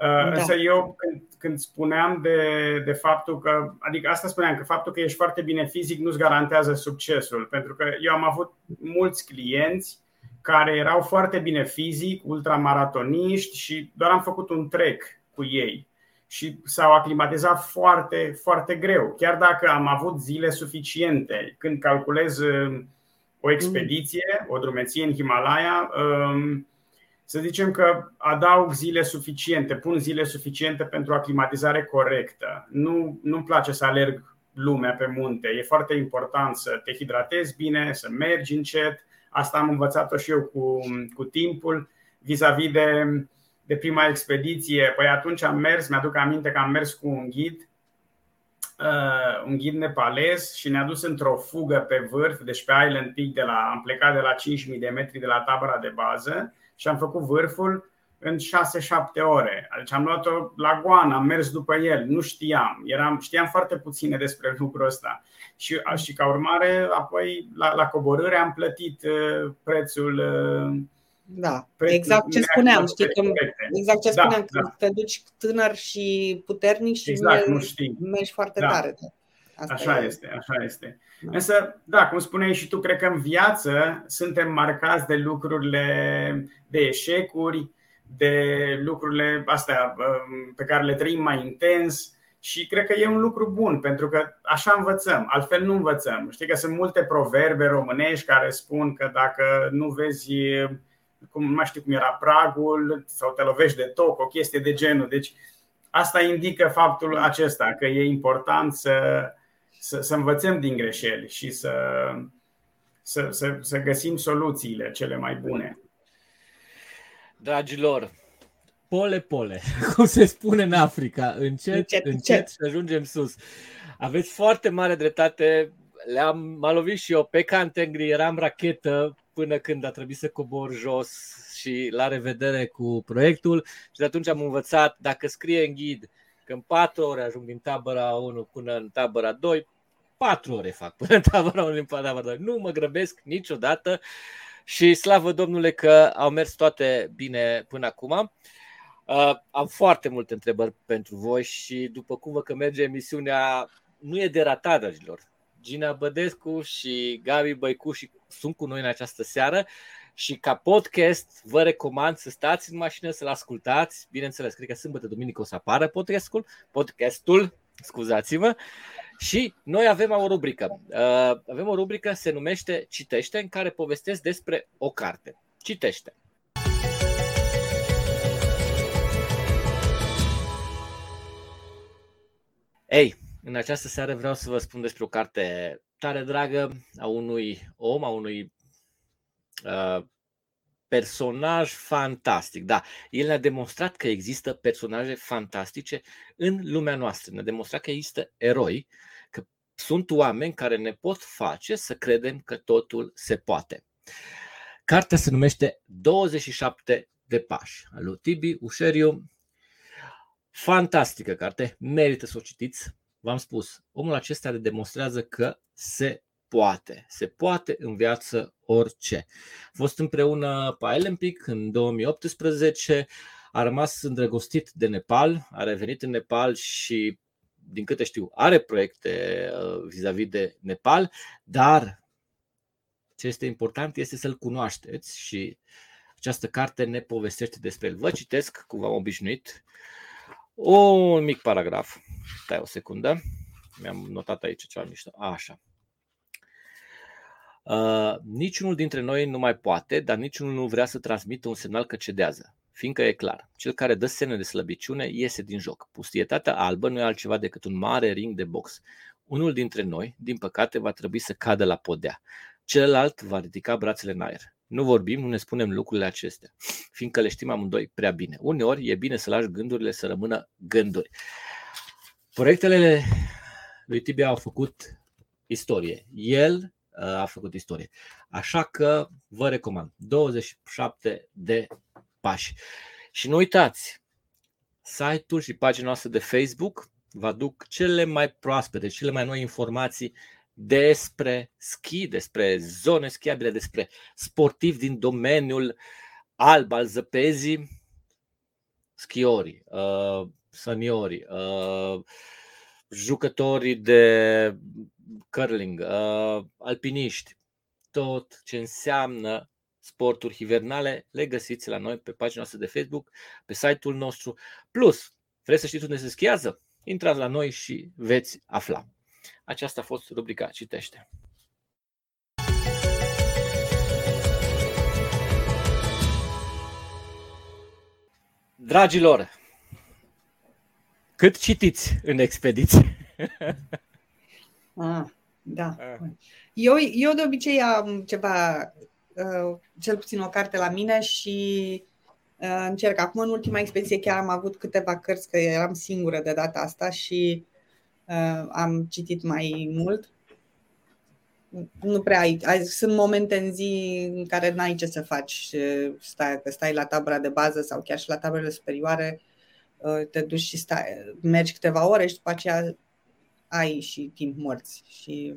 Uh, da. Însă eu când, când spuneam de, de faptul că, adică asta spuneam, că faptul că ești foarte bine fizic nu-ți garantează succesul. Pentru că eu am avut mulți clienți care erau foarte bine fizic, ultramaratoniști și doar am făcut un trek cu ei și s-au aclimatizat foarte, foarte greu. Chiar dacă am avut zile suficiente, când calculez uh, o expediție, o drumeție în Himalaya, um, să zicem că adaug zile suficiente, pun zile suficiente pentru aclimatizare corectă. Nu, nu-mi place să alerg lumea pe munte. E foarte important să te hidratezi bine, să mergi încet. Asta am învățat-o și eu cu, cu timpul vis-a-vis de, de prima expediție. Păi atunci am mers, mi-aduc aminte că am mers cu un ghid, uh, un ghid nepalez și ne-a dus într-o fugă pe vârf, deci pe Island Peak, de la, am plecat de la 5000 de metri de la tabăra de bază și am făcut vârful în 6-7 ore. Deci am luat-o la goană, am mers după el, nu știam. Eram, știam foarte puține despre lucrul ăsta. Și, și ca urmare, apoi la, la coborâre am plătit uh, prețul. Uh, da, prețul exact ce spuneam. Știi, că, exact ce da, spuneam, da, că te duci tânăr și puternic și exact, nu știi. mergi foarte da. tare. Asta așa e. este, așa este. Da. Însă, da, cum spuneai și tu, cred că în viață suntem marcați de lucrurile, de eșecuri, de lucrurile astea pe care le trăim mai intens și cred că e un lucru bun, pentru că așa învățăm, altfel nu învățăm. Știi că sunt multe proverbe românești care spun că dacă nu vezi, cum, nu mai știu cum era, pragul sau te lovești de toc, o chestie de genul. Deci asta indică faptul acesta, că e important să, să, să învățăm din greșeli și să, să, să, să găsim soluțiile cele mai bune. Dragilor, pole pole, cum se spune în Africa, încet, încet, încet, încet și ajungem sus. Aveți foarte mare dreptate, le-am m-a lovit și eu pe Cantengri, eram rachetă până când a trebuit să cobor jos și la revedere cu proiectul și de atunci am învățat, dacă scrie în ghid că în 4 ore ajung din tabăra 1 până în tabăra 2, 4 ore fac până în tabăra 1 din tabăra 2. Nu mă grăbesc niciodată și slavă Domnule că au mers toate bine până acum. Uh, am foarte multe întrebări pentru voi și după cum vă că merge emisiunea, nu e de ratat, dragilor. Gina Bădescu și Gabi Băicuși sunt cu noi în această seară și ca podcast vă recomand să stați în mașină să-l ascultați. Bineînțeles, cred că sâmbătă, duminică o să apară podcastul, podcastul, scuzați-mă. Și noi avem o rubrică. Uh, avem o rubrică, se numește Citește, în care povestesc despre o carte. Citește. Ei, în această seară vreau să vă spun despre o carte tare dragă a unui om, a unui uh, personaj fantastic. Da, el ne-a demonstrat că există personaje fantastice în lumea noastră. Ne-a demonstrat că există eroi, că sunt oameni care ne pot face să credem că totul se poate. Cartea se numește 27 de pași al lui Tibi Ușeriu. Fantastică carte, merită să o citiți. V-am spus, omul acesta le demonstrează că se poate. Se poate în viață orice. A fost împreună pe Olympic în 2018, a rămas îndrăgostit de Nepal, a revenit în Nepal și, din câte știu, are proiecte uh, vis-a-vis de Nepal, dar ce este important este să-l cunoașteți și această carte ne povestește despre el. Vă citesc, cum v-am obișnuit, un mic paragraf. Stai o secundă. Mi-am notat aici ceva mișto. Așa. Uh, niciunul dintre noi nu mai poate, dar niciunul nu vrea să transmită un semnal că cedează. Fiindcă e clar, cel care dă semne de slăbiciune iese din joc. Pustietatea albă nu e altceva decât un mare ring de box. Unul dintre noi, din păcate, va trebui să cadă la podea. Celălalt va ridica brațele în aer. Nu vorbim, nu ne spunem lucrurile acestea, fiindcă le știm amândoi prea bine. Uneori e bine să lași gândurile să rămână gânduri. Proiectele lui Tibia au făcut istorie. El uh, a făcut istorie. Așa că vă recomand 27 de pași. Și nu uitați, site-ul și pagina noastră de Facebook vă aduc cele mai proaspete, cele mai noi informații despre schi, despre zone schiabile, despre sportivi din domeniul alb al zăpezii, schiorii, uh, seniorii, uh, jucătorii de curling, uh, alpiniști, tot ce înseamnă sporturi hivernale, le găsiți la noi pe pagina noastră de Facebook, pe site-ul nostru. Plus, vreți să știți unde se schiază? Intrați la noi și veți afla. Aceasta a fost rubrica Citește. Dragilor, cât citiți în expediție? Ah, da. Ah. Eu, eu de obicei am ceva, uh, cel puțin o carte la mine și uh, încerc. Acum, în ultima expediție, chiar am avut câteva cărți, că eram singură de data asta și uh, am citit mai mult. Nu prea ai, ai. Sunt momente în zi în care n-ai ce să faci. Stai, că stai la tabăra de bază sau chiar și la taberele superioare, uh, te duci și stai, mergi câteva ore și după aceea ai și timp morți și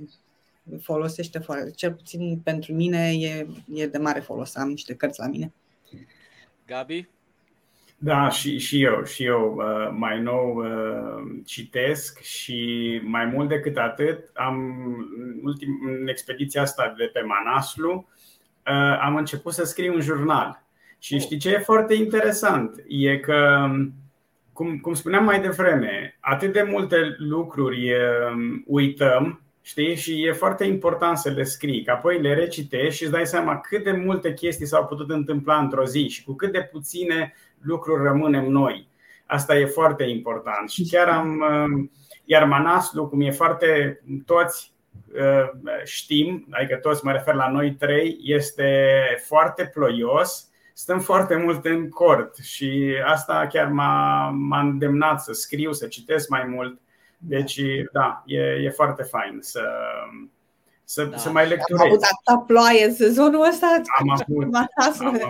folosește foarte. Cel puțin pentru mine e, e de mare folos. Am niște cărți la mine. Gabi? Da, și, și eu, și eu uh, mai nou uh, citesc și mai mult decât atât, am ultim, în expediția asta de pe Manaslu, uh, am început să scriu un jurnal. Și oh. știi ce e foarte interesant? E că, cum, cum spuneam mai devreme, atât de multe lucruri um, uităm Știi? Și e foarte important să le scrii, că apoi le recitești și îți dai seama cât de multe chestii s-au putut întâmpla într-o zi și cu cât de puține lucruri rămânem noi. Asta e foarte important. Și chiar am. Um, iar Manaslu, cum e foarte. Toți uh, știm, adică toți mă refer la noi trei, este foarte ploios. Stăm foarte mult în cort și asta chiar m-a, m-a îndemnat să scriu, să citesc mai mult deci, da, e, e foarte fain să, să, da. să mai lecturezi. Am avut atâta ploaie în sezonul ăsta. Am avut. Am avut.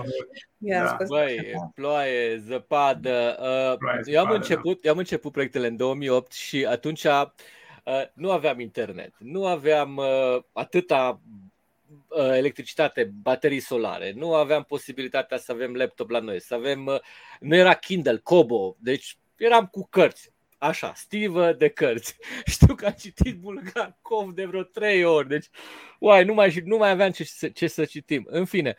da. Băi, ploaie, zăpadă. Uh, ploaie, eu, am da. început, da. eu am început proiectele în 2008 și atunci uh, nu aveam internet, nu aveam uh, atâta electricitate, baterii solare, nu aveam posibilitatea să avem laptop la noi, să avem, nu era Kindle, Kobo, deci eram cu cărți așa, stivă de cărți. Știu că am citit Bulgakov de vreo trei ori, deci uai, nu mai, nu mai aveam ce, ce să citim. În fine,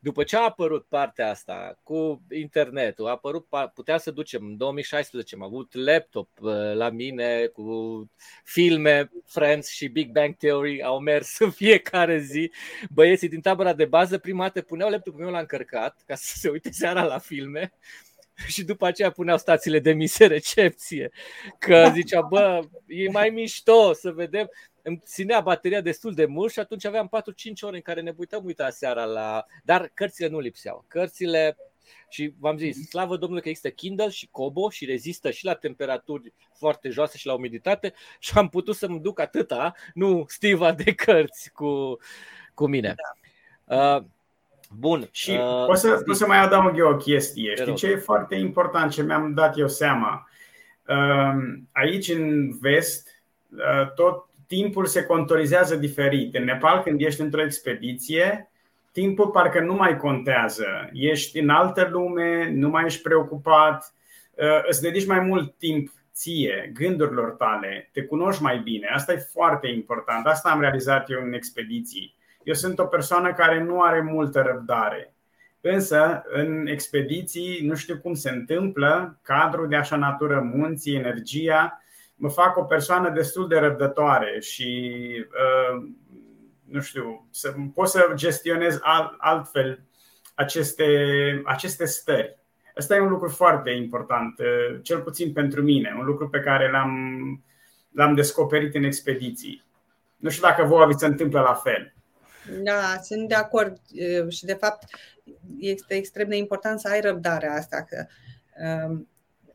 după ce a apărut partea asta cu internetul, a apărut, putea să ducem, în 2016 am avut laptop uh, la mine cu filme, Friends și Big Bang Theory au mers în fiecare zi. Băieții din tabăra de bază prima dată puneau laptopul meu la încărcat ca să se uite seara la filme și după aceea puneau stațiile de mise recepție. Că zicea, bă, e mai mișto să vedem. Îmi ținea bateria destul de mult și atunci aveam 4-5 ore în care ne puteam uita seara la... Dar cărțile nu lipseau. Cărțile și v-am zis, slavă Domnului că există Kindle și Kobo și rezistă și la temperaturi foarte joase și la umiditate și am putut să-mi duc atâta, nu stiva de cărți cu, cu mine. Da. Uh, Bun. Și uh, pot, să, pot să mai adaug eu o chestie. Știi ce e foarte important, ce mi-am dat eu seama? Uh, aici, în vest, uh, tot timpul se contorizează diferit. În Nepal, când ești într-o expediție, timpul parcă nu mai contează. Ești în altă lume, nu mai ești preocupat, uh, îți dedici mai mult timp ție, gândurilor tale, te cunoști mai bine. Asta e foarte important. Asta am realizat eu în expediții. Eu sunt o persoană care nu are multă răbdare. Însă, în expediții, nu știu cum se întâmplă, cadrul de așa natură, munții, energia, mă fac o persoană destul de răbdătoare și, uh, nu știu, să, pot să gestionez altfel aceste, aceste stări. Asta e un lucru foarte important, uh, cel puțin pentru mine, un lucru pe care l-am, l-am descoperit în expediții. Nu știu dacă vouă vi se întâmplă la fel. Da, sunt de acord și de fapt este extrem de important să ai răbdarea asta că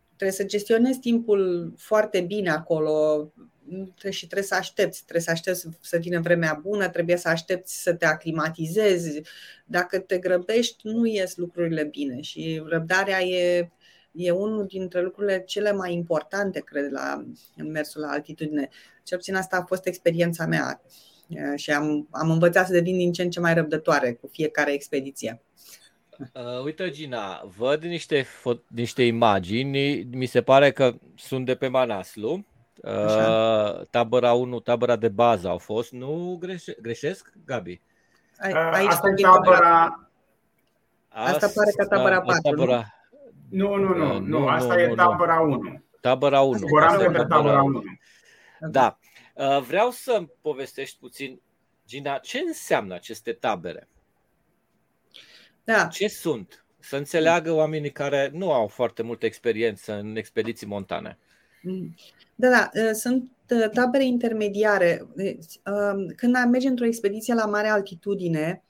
trebuie să gestionezi timpul foarte bine acolo și trebuie să aștepți, trebuie să aștepți să vină vremea bună, trebuie să aștepți să te aclimatizezi. Dacă te grăbești, nu ies lucrurile bine și răbdarea e, e unul dintre lucrurile cele mai importante, cred, la, în mersul la altitudine. Cel puțin asta a fost experiența mea și am, am învățat să devin din ce în ce mai răbdătoare cu fiecare expediție. Uh, uite, Gina, văd niște, fo- niște imagini, mi se pare că sunt de pe Manaslu. Uh, tabăra 1, tabăra de bază au fost. Nu greșe- greșesc, Gabi? Uh, aici Asta e tabăra... Asta pare ca tabăra 4, tabăra... nu? Nu, nu, nu, uh, nu, nu, asta nu, e tabăra 1. Tabăra 1. Zburam de pe tabăra 1. Da. Uh, vreau să povestești puțin, Gina, ce înseamnă aceste tabere? Da. Ce sunt? Să înțeleagă oamenii care nu au foarte multă experiență în expediții montane. Mm. Da, da, uh, sunt uh, tabere intermediare. Um, când mergi într-o expediție la mare altitudine,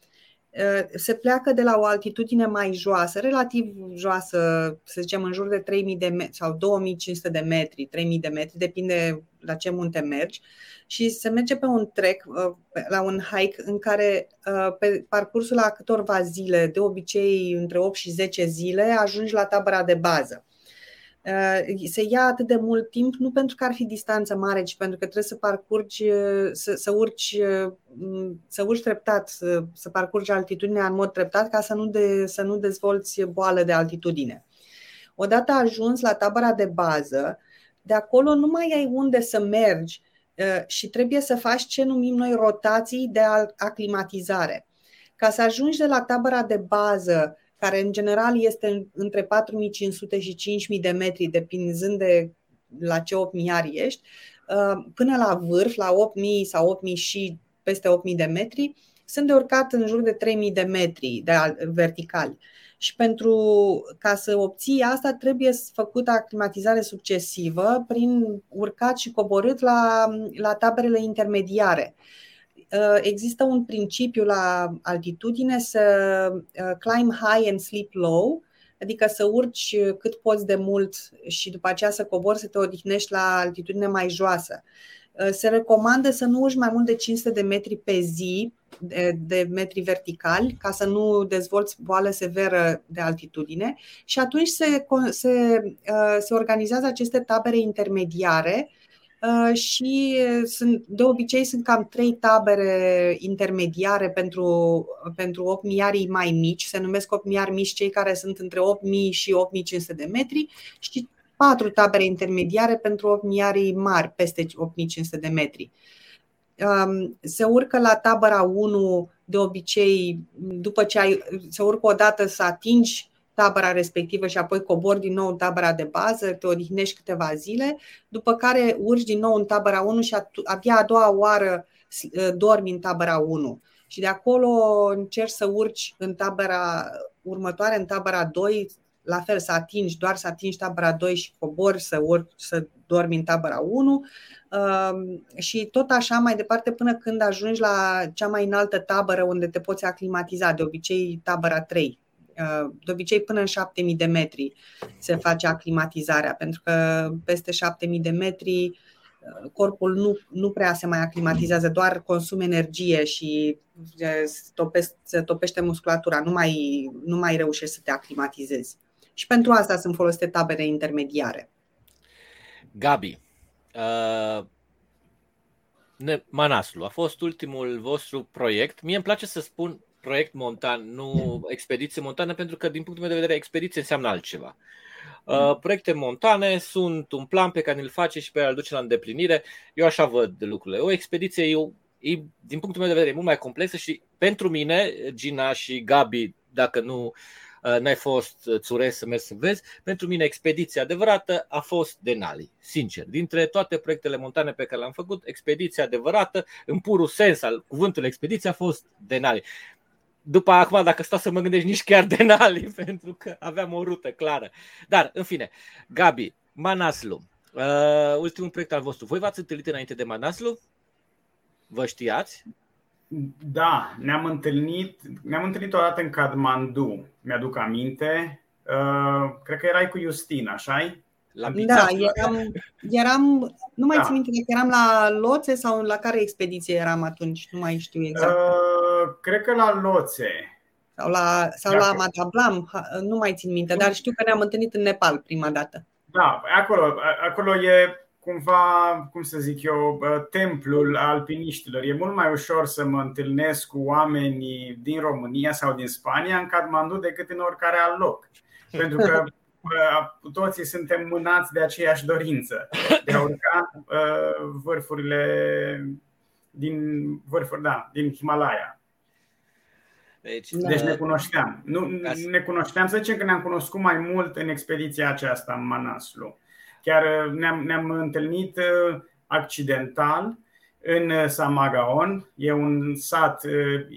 se pleacă de la o altitudine mai joasă, relativ joasă, să zicem în jur de 3000 de metri sau 2500 de metri, 3000 de metri, depinde la ce munte mergi și se merge pe un trek, uh, la un hike în care uh, pe parcursul la câtorva zile, de obicei între 8 și 10 zile, ajungi la tabăra de bază. Uh, se ia atât de mult timp, nu pentru că ar fi distanță mare, ci pentru că trebuie să parcurgi, să, să urci, să urci treptat, să, să parcurgi altitudinea în mod treptat ca să nu, de, să nu dezvolți boală de altitudine. Odată ajuns la tabăra de bază, de acolo nu mai ai unde să mergi uh, și trebuie să faci ce numim noi rotații de aclimatizare. Ca să ajungi de la tabăra de bază care în general este între 4500 și 5000 de metri, depinzând de la ce 8000 ari ești, uh, până la vârf, la 8000 sau 8000 și peste 8000 de metri, sunt de urcat în jur de 3000 de metri de verticali. Și pentru ca să obții asta trebuie făcută aclimatizare succesivă prin urcat și coborât la, la taberele intermediare. Uh, există un principiu la altitudine să uh, climb high and sleep low, adică să urci cât poți de mult și după aceea să cobori să te odihnești la altitudine mai joasă. Uh, se recomandă să nu urci mai mult de 500 de metri pe zi, de, de metri verticali, ca să nu dezvolți boală severă de altitudine și atunci se, se, se organizează aceste tabere intermediare Uh, și sunt, de obicei sunt cam trei tabere intermediare pentru, pentru 8 miarii mai mici, se numesc 8 miari mici cei care sunt între 8000 și 8500 de metri și patru tabere intermediare pentru 8 miarii mari, peste 8500 de metri. Um, se urcă la tabăra 1 de obicei, după ce ai, se urcă o dată să atingi tabăra respectivă și apoi cobori din nou în tabăra de bază, te odihnești câteva zile, după care urci din nou în tabăra 1 și abia a doua oară ă, dormi în tabăra 1. Și de acolo încerci să urci în tabăra următoare, în tabăra 2, la fel să atingi, doar să atingi tabăra 2 și cobori să urci, să dormi în tabăra 1 și tot așa mai departe până când ajungi la cea mai înaltă tabără unde te poți aclimatiza, de obicei tabăra 3 Uh, de obicei până în 7000 de metri se face aclimatizarea, pentru că peste 7000 de metri uh, corpul nu, nu prea se mai aclimatizează, doar consum energie și se topește musculatura, nu mai, nu mai reușești să te aclimatizezi. Și pentru asta sunt folosite tabere intermediare. Gabi, uh, Manaslu a fost ultimul vostru proiect. Mie îmi place să spun proiect montan, nu expediție montană, pentru că din punctul meu de vedere expediție înseamnă altceva. Uh, proiecte montane sunt un plan pe care îl face și pe care îl duce la îndeplinire. Eu așa văd lucrurile. O expediție eu, e, din punctul meu de vedere, e mult mai complexă și pentru mine, Gina și Gabi, dacă nu uh, n-ai fost țures să mergi să vezi, pentru mine expediția adevărată a fost Denali, sincer. Dintre toate proiectele montane pe care le-am făcut, expediția adevărată, în purul sens al cuvântului expediție, a fost Denali după acum, dacă stau să mă gândesc, nici chiar de Nali, pentru că aveam o rută clară. Dar, în fine, Gabi, Manaslu, uh, ultimul proiect al vostru. Voi v-ați întâlnit înainte de Manaslu? Vă știați? Da, ne-am întâlnit, ne-am întâlnit o dată în Kathmandu, mi-aduc aminte. Uh, cred că erai cu Justin, așa la da, eram, eram, nu mai da. țin minte dacă eram la Loțe sau la care expediție eram atunci, nu mai știu exact. Uh, cred că la Loțe. Sau la, sau la Madablam, nu mai țin minte, dar știu că ne-am întâlnit în Nepal prima dată. Da, acolo, acolo e cumva, cum să zic eu, templul alpiniștilor. E mult mai ușor să mă întâlnesc cu oameni din România sau din Spania în Kathmandu decât în oricare alt loc. Pentru că cu toții suntem mânați de aceeași dorință de a urca vârfurile din vârfuri, da, din Himalaya. Deci, deci ne cunoșteam. Nu, ne cunoșteam, să zicem că ne-am cunoscut mai mult în expediția aceasta în Manaslu. Chiar ne-am, ne-am întâlnit accidental în Samagaon. E un sat,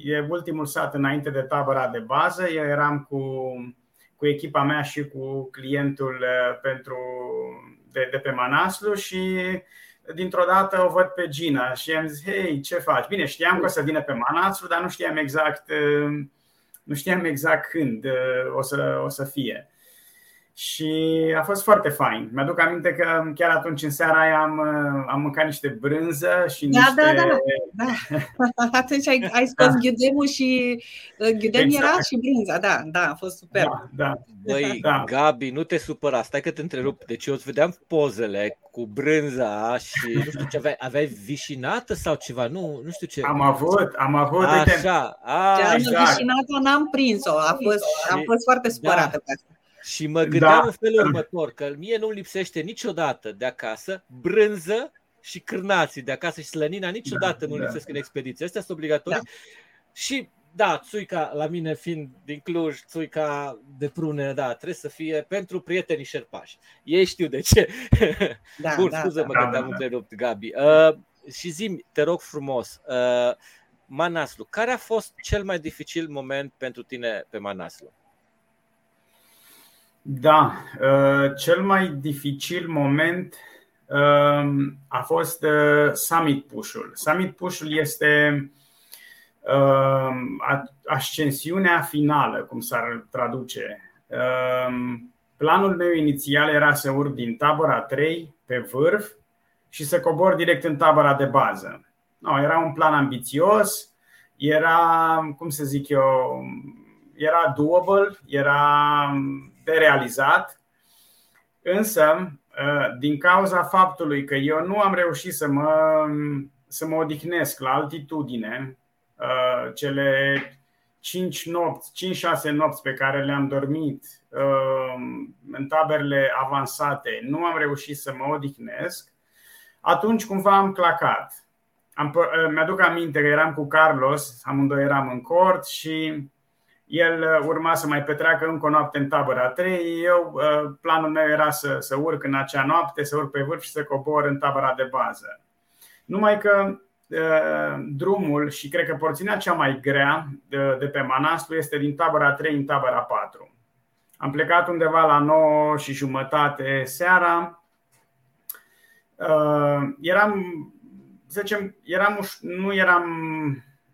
e ultimul sat înainte de tabăra de bază. Eu eram cu cu echipa mea și cu clientul uh, pentru, de, de pe Manaslu și dintr-o dată o văd pe Gina și am zis, hei, ce faci? Bine, știam că o să vină pe Manaslu, dar nu știam exact, uh, nu știam exact când uh, o să, o să fie. Și a fost foarte fain. Mi-aduc aminte că chiar atunci în seara aia am, am mâncat niște brânză și da, niște... Da, da, da. Atunci ai, ai scos da. ghiudemul și ghiudem exact. era și brânza, da, da, a fost super. Da, da. Băi, da. Gabi, nu te supăra, stai că te întrerup. Deci eu îți vedeam pozele cu brânza și nu știu ce aveai, aveai vișinată sau ceva, nu, nu știu ce. Am avut, am avut. Așa, a, exact. vișinată n-am prins-o, a fost, am fost foarte supărată da. pe asta. Și mă gândeam da. în felul următor, că mie nu lipsește niciodată de acasă brânză și cârnații de acasă și slănina niciodată da, nu da. lipsesc în expediție. Astea sunt obligatorii. Da. Și da, țuica, la mine fiind din Cluj, țuica de prune, da, trebuie să fie pentru prietenii șerpași. Ei știu de ce. Da, Bun, da, scuze-mă da, că da, te-am da. întrerupt, Gabi. Uh, și zi te rog frumos, uh, Manaslu, care a fost cel mai dificil moment pentru tine pe Manaslu? Da, uh, cel mai dificil moment uh, a fost uh, Summit Push-ul. Summit Push-ul este ascensiunea finală, cum s-ar traduce. Planul meu inițial era să urc din tabăra 3 pe vârf și să cobor direct în tabăra de bază. No, era un plan ambițios, era, cum să zic eu, era doable, era de realizat, însă din cauza faptului că eu nu am reușit să mă, să mă odihnesc la altitudine, cele 5 nopți, 5-6 nopți pe care le-am dormit în taberele avansate, nu am reușit să mă odihnesc, atunci cumva am clacat. Am, mi-aduc aminte că eram cu Carlos, amândoi eram în cort și el uh, urma să mai petreacă încă o noapte în tabăra 3. Eu, uh, planul meu era să, să urc în acea noapte, să urc pe vârf și să cobor în tabăra de bază. Numai că uh, drumul și cred că porțiunea cea mai grea de, de pe Manastru este din tabăra 3 în tabăra 4. Am plecat undeva la 9 și jumătate seara. Eram, să zicem, eram, nu eram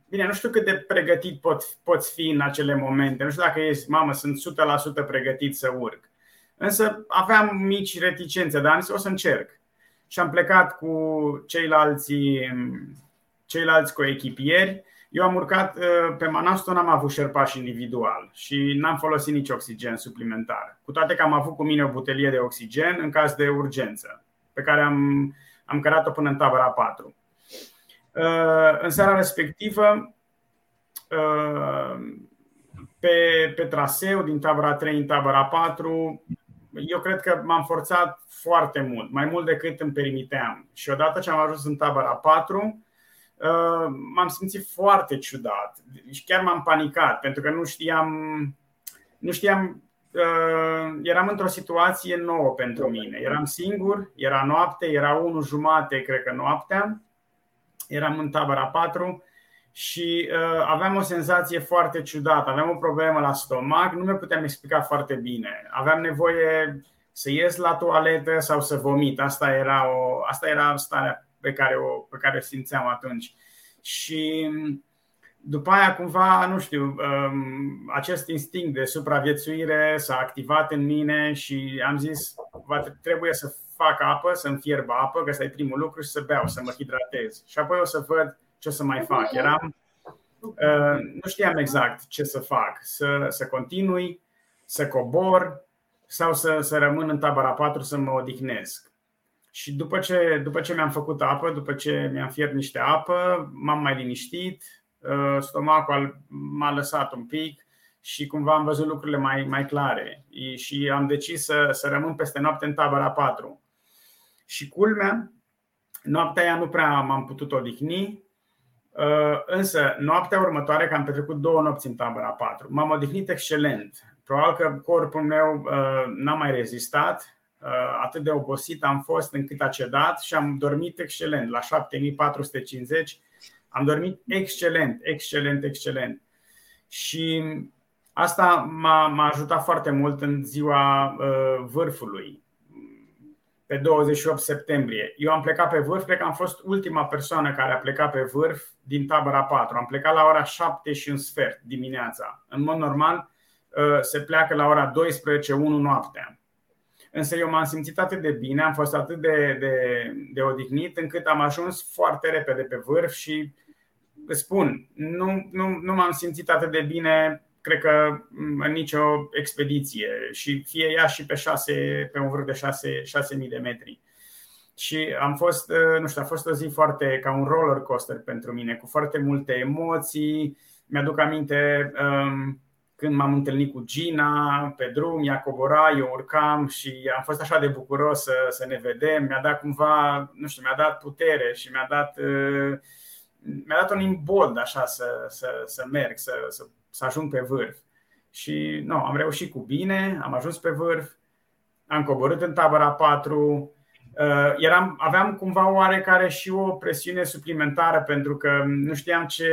Bine, nu știu cât de pregătit pot, poți fi în acele momente. Nu știu dacă ești, mamă, sunt 100% pregătit să urc. Însă aveam mici reticențe, dar am zis o să încerc. Și am plecat cu ceilalți, ceilalți coechipieri. Eu am urcat uh, pe Manasto, n-am avut șerpaș individual și n-am folosit nici oxigen suplimentar. Cu toate că am avut cu mine o butelie de oxigen în caz de urgență, pe care am, am cărat-o până în tabăra 4. Uh, în seara respectivă, uh, pe, pe traseu, din tabăra 3 în tabăra 4, eu cred că m-am forțat foarte mult, mai mult decât îmi permiteam. Și odată ce am ajuns în tabăra 4, uh, m-am simțit foarte ciudat și chiar m-am panicat pentru că nu știam, nu știam eram într-o situație nouă pentru mine. Eram singur, era noapte, era 1 jumate, cred că noaptea eram în tabăra 4 și uh, aveam o senzație foarte ciudată, aveam o problemă la stomac, nu mi puteam explica foarte bine. Aveam nevoie să ies la toaletă sau să vomit. Asta era, o, asta era starea pe care, o, pe care o simțeam atunci. Și după aia, cumva, nu știu, um, acest instinct de supraviețuire s-a activat în mine și am zis, trebuie să fac apă, să-mi fierb apă, că ăsta e primul lucru, și să beau, să mă hidratez. Și apoi o să văd ce o să mai fac. Eram, uh, nu știam exact ce să fac, să, să continui, să cobor sau să, să rămân în tabăra 4 să mă odihnesc. Și după ce, după ce mi-am făcut apă, după ce mi-am fiert niște apă, m-am mai liniștit, uh, stomacul m-a lăsat un pic și cumva am văzut lucrurile mai, mai clare. Și am decis să, să rămân peste noapte în tabăra 4. Și culmea, noaptea aia nu prea m-am putut odihni, uh, însă noaptea următoare, că am petrecut două nopți în tabăra 4, m-am odihnit excelent. Probabil că corpul meu uh, n-a mai rezistat, uh, atât de obosit am fost încât a cedat și am dormit excelent. La 7450 am dormit excelent, excelent, excelent. Și asta m-a, m-a ajutat foarte mult în ziua vârfului pe 28 septembrie. Eu am plecat pe vârf, cred că am fost ultima persoană care a plecat pe vârf din tabăra 4. Am plecat la ora 7 și un sfert dimineața. În mod normal uh, se pleacă la ora 12, 1 noaptea. Însă eu m-am simțit atât de bine, am fost atât de, de, de odihnit încât am ajuns foarte repede pe vârf și spun, nu, nu, nu m-am simțit atât de bine cred că mm, în nicio expediție și fie ea și pe, șase, pe un vârf de 6, 6000 de metri. Și am fost, uh, nu știu, a fost o zi foarte ca un roller coaster pentru mine, cu foarte multe emoții. Mi-aduc aminte um, când m-am întâlnit cu Gina pe drum, ea cobora, eu urcam și am fost așa de bucuros să, să ne vedem. Mi-a dat cumva, nu știu, mi-a dat putere și mi-a dat uh, mi-a dat un imbold așa să, să, să merg, să, să, să ajung pe vârf. Și nu, am reușit cu bine, am ajuns pe vârf, am coborât în tabăra 4, uh, eram, aveam cumva oarecare și o presiune suplimentară pentru că nu știam ce,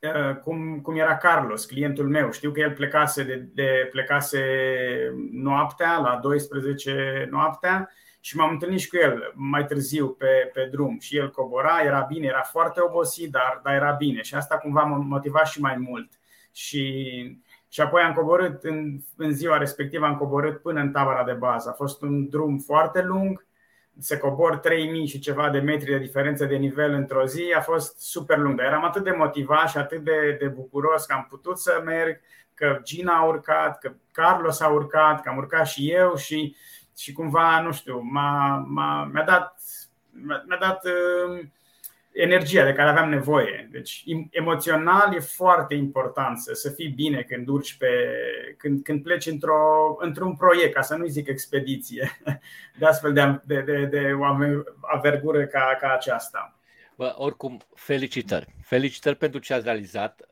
uh, cum, cum era Carlos, clientul meu. Știu că el plecase, de, de, plecase noaptea, la 12 noaptea și m-am întâlnit și cu el mai târziu pe, pe drum și el cobora, era bine, era foarte obosit, dar, dar era bine și asta cumva m-a motivat și mai mult. Și, și apoi am coborât în, în ziua respectivă, am coborât până în tabăra de bază. A fost un drum foarte lung, se cobor 3000 și ceva de metri de diferență de nivel într-o zi, a fost super lung. Dar eram atât de motivat și atât de, de bucuros că am putut să merg, că Gina a urcat, că Carlos a urcat, că am urcat și eu și uh, și cumva, nu știu, m-a, m-a, mi-a dat, mi-a dat uh, energia de care aveam nevoie. Deci, emoțional e foarte important să, să fii bine când urci pe, când, când pleci într-o, într-un proiect, ca să nu zic expediție, de astfel de, de, de, de o avergură ca, ca aceasta. Bă, oricum, felicitări. Felicitări pentru ce ați realizat.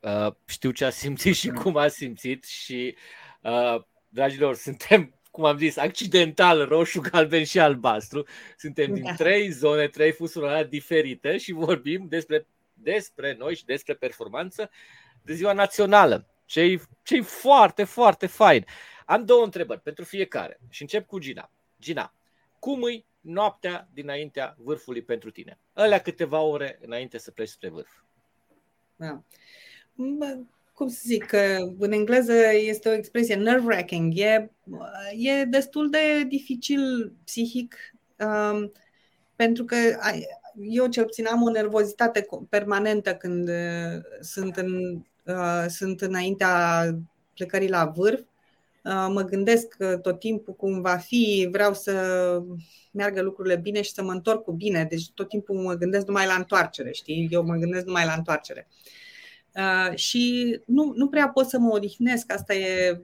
Uh, știu ce a simțit și cum a simțit și, uh, dragilor, suntem cum am zis, accidental roșu, galben și albastru. Suntem din da. trei zone, trei fusuri diferite și vorbim despre, despre noi și despre performanță de ziua națională. Ce e foarte, foarte fain. Am două întrebări pentru fiecare și încep cu Gina. Gina, cum îi noaptea dinaintea vârfului pentru tine? Alea câteva ore înainte să pleci spre vârf. Da cum să zic, în engleză este o expresie nerve-wracking, e, e destul de dificil psihic um, pentru că eu cel puțin am o nervozitate permanentă când uh, sunt, în, uh, sunt înaintea plecării la vârf. Uh, mă gândesc tot timpul cum va fi, vreau să meargă lucrurile bine și să mă întorc cu bine. Deci tot timpul mă gândesc numai la întoarcere, știi? Eu mă gândesc numai la întoarcere. Uh, Uh, și nu, nu prea pot să mă odihnesc, asta e,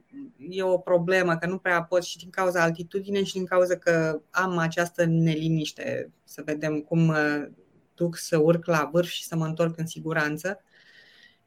e o problemă, că nu prea pot și din cauza altitudinei și din cauza că am această neliniște, să vedem cum mă duc să urc la vârf și să mă întorc în siguranță.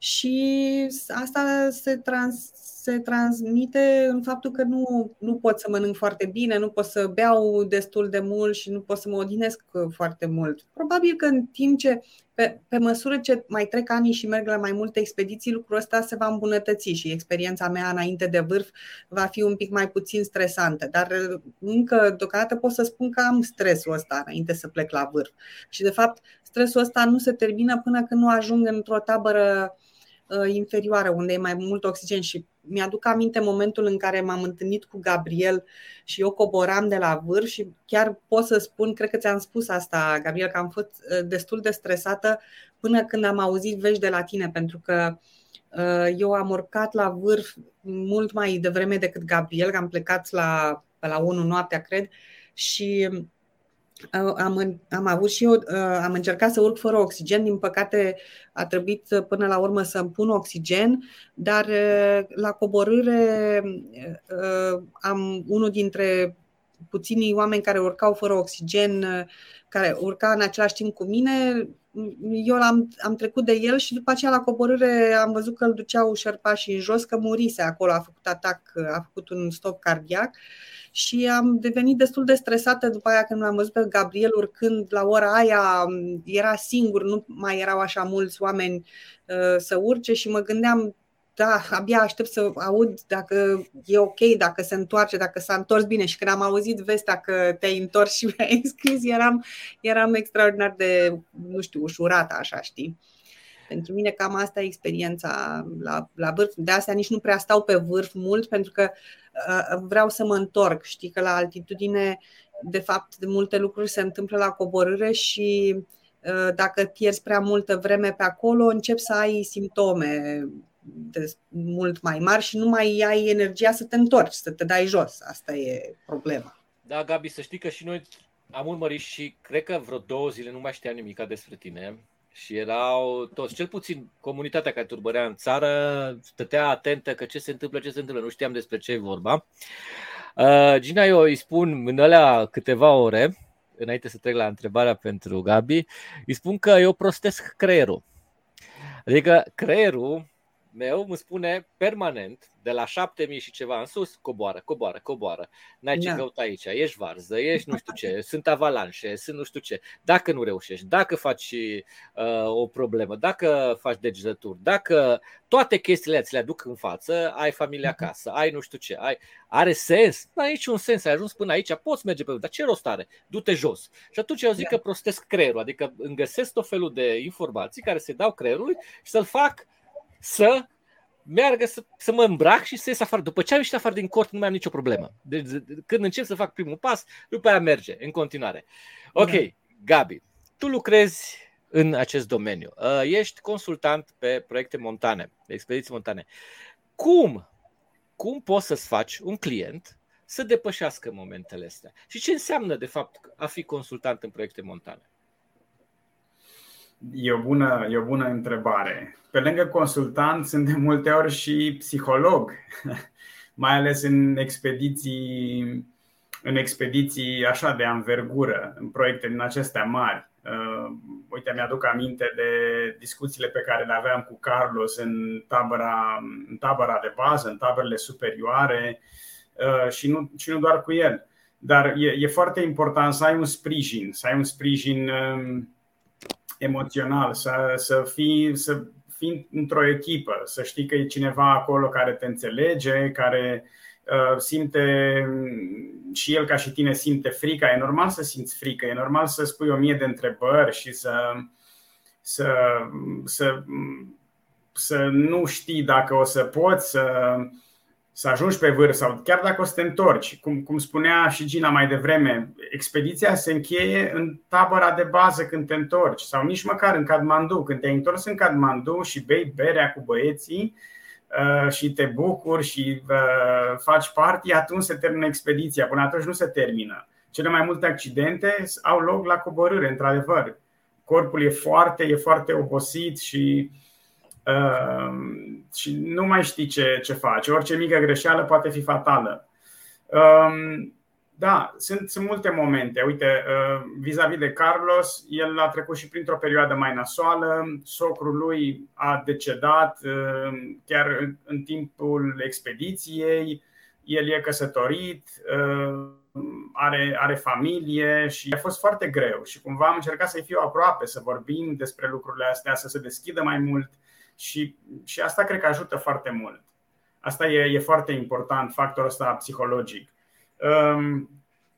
Și asta se, trans, se transmite în faptul că nu, nu pot să mănânc foarte bine, nu pot să beau destul de mult și nu pot să mă odihnesc foarte mult. Probabil că în timp ce, pe, pe măsură ce mai trec ani și merg la mai multe expediții, lucrul ăsta se va îmbunătăți și experiența mea înainte de vârf va fi un pic mai puțin stresantă. Dar încă deocamdată pot să spun că am stresul ăsta înainte să plec la vârf. Și de fapt stresul ăsta nu se termină până când nu ajung într-o tabără Uh, inferioară, unde e mai mult oxigen. Și mi-aduc aminte momentul în care m-am întâlnit cu Gabriel și eu coboram de la vârf și chiar pot să spun, cred că ți-am spus asta, Gabriel, că am fost uh, destul de stresată până când am auzit vești de la tine, pentru că uh, eu am urcat la vârf mult mai devreme decât Gabriel, că am plecat la, la 1 noaptea, cred, și am, am avut și eu, uh, am încercat să urc fără oxigen, din păcate a trebuit uh, până la urmă să îmi pun oxigen, dar uh, la coborâre am unul dintre puținii oameni care urcau fără oxigen, care urca în același timp cu mine, eu am am trecut de el și după aceea la coborâre am văzut că îl duceau șerpașii în jos, că murise acolo, a făcut atac, a făcut un stop cardiac. Uh, și am devenit destul de stresată după aia când l-am văzut pe Gabriel urcând la ora aia, era singur, nu mai erau așa mulți oameni uh, să urce și mă gândeam da, abia aștept să aud dacă e ok, dacă se întoarce, dacă s-a întors bine. Și când am auzit vestea că te-ai întors și mi-ai scris, eram, eram extraordinar de, nu știu, ușurată, așa, știi? Pentru mine cam asta e experiența la, la vârf. De asta nici nu prea stau pe vârf mult pentru că uh, vreau să mă întorc. Știi că la altitudine, de fapt, de multe lucruri se întâmplă la coborâre și uh, dacă pierzi prea multă vreme pe acolo, încep să ai simptome de mult mai mari și nu mai ai energia să te întorci, să te dai jos. Asta e problema. Da, Gabi, să știi că și noi am urmărit și cred că vreo două zile nu mai știam nimic despre tine și erau toți, cel puțin comunitatea care turbărea în țară, stătea atentă că ce se întâmplă, ce se întâmplă, nu știam despre ce e vorba. Uh, Gina, eu îi spun în alea câteva ore, înainte să trec la întrebarea pentru Gabi, îi spun că eu prostesc creierul. Adică creierul meu îmi spune permanent, de la 7000 și ceva în sus, coboară, coboară, coboară. N-ai ce da. căuta aici, ești varză, ești nu știu ce, sunt avalanșe, sunt nu știu ce. Dacă nu reușești, dacă faci uh, o problemă, dacă faci degetături, dacă toate chestiile ți le aduc în față, ai familia mhm. acasă, ai nu știu ce, ai, are sens? Nu are niciun sens, ai ajuns până aici, poți merge pe dar ce rost are? Du-te jos. Și atunci eu zic da. că prostesc creierul, adică îmi găsesc tot felul de informații care se dau creierului și să-l fac să meargă să, să mă îmbrac și să ies afară. După ce am ieșit afară din cort, nu mai am nicio problemă. Deci, când încep să fac primul pas, după aia merge în continuare. Ok, da. Gabi, tu lucrezi în acest domeniu. Uh, ești consultant pe proiecte montane, expediții montane. Cum, cum poți să-ți faci un client să depășească momentele astea? Și ce înseamnă, de fapt, a fi consultant în proiecte montane? E o bună, e o bună întrebare. Pe lângă consultant, sunt de multe ori și psiholog, mai ales în expediții, în expediții așa de anvergură, în proiecte din acestea mari. Uh, uite, mi-aduc aminte de discuțiile pe care le aveam cu Carlos în tabăra, în tabăra de bază, în taberele superioare uh, și nu, și nu doar cu el. Dar e, e foarte important să ai un sprijin, să ai un sprijin um, emoțional, să, să, fii, să fii într-o echipă, să știi că e cineva acolo care te înțelege, care uh, simte și el ca și tine simte frica. E normal să simți frică, e normal să spui o mie de întrebări și să, să, să, să nu știi dacă o să poți să să ajungi pe vârf sau chiar dacă o să te întorci, cum, cum spunea și Gina mai devreme, expediția se încheie în tabăra de bază când te întorci sau nici măcar în Kathmandu. Când te-ai întors în Kathmandu și bei berea cu băieții uh, și te bucuri și uh, faci party, atunci se termină expediția. Până atunci nu se termină. Cele mai multe accidente au loc la coborâre, într-adevăr. Corpul e foarte, e foarte obosit și uh, Ehm, și nu mai știi ce, ce faci. Orice mică greșeală poate fi fatală. Um, da, sunt, sunt multe momente. Uite, uh, vis-a-vis de Carlos, el a trecut și printr-o perioadă mai nasoală. Socrul lui a decedat uh, chiar în, în timpul expediției. El e căsătorit, uh, are, are familie și a fost foarte greu. Și cumva am încercat să-i fiu aproape, să vorbim despre lucrurile astea, să se deschidă mai mult. Și, și asta cred că ajută foarte mult. Asta e, e foarte important, factorul ăsta psihologic. Um,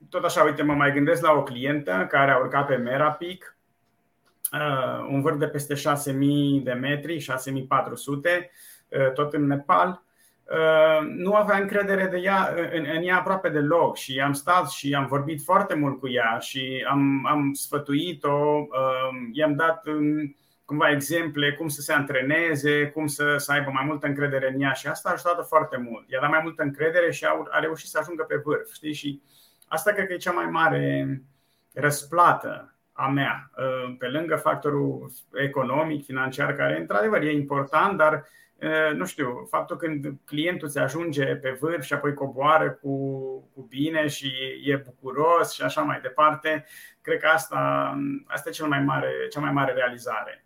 tot așa, uite, mă mai gândesc la o clientă care a urcat pe Merapic, uh, un vârf de peste 6000 de metri, 6400, uh, tot în Nepal. Uh, nu avea încredere de ea, în, în ea aproape deloc și am stat și am vorbit foarte mult cu ea și am, am sfătuit-o, i-am dat cumva exemple, cum să se antreneze, cum să, să aibă mai multă încredere în ea și asta a ajutat foarte mult. I-a dat mai multă încredere și a, a reușit să ajungă pe vârf. Știi? Și asta cred că e cea mai mare răsplată a mea, uh, pe lângă factorul economic, financiar, care într-adevăr e important, dar uh, nu știu, faptul când clientul se ajunge pe vârf și apoi coboară cu, cu bine și e bucuros și așa mai departe, cred că asta, asta e cea mai mare, cea mai mare realizare.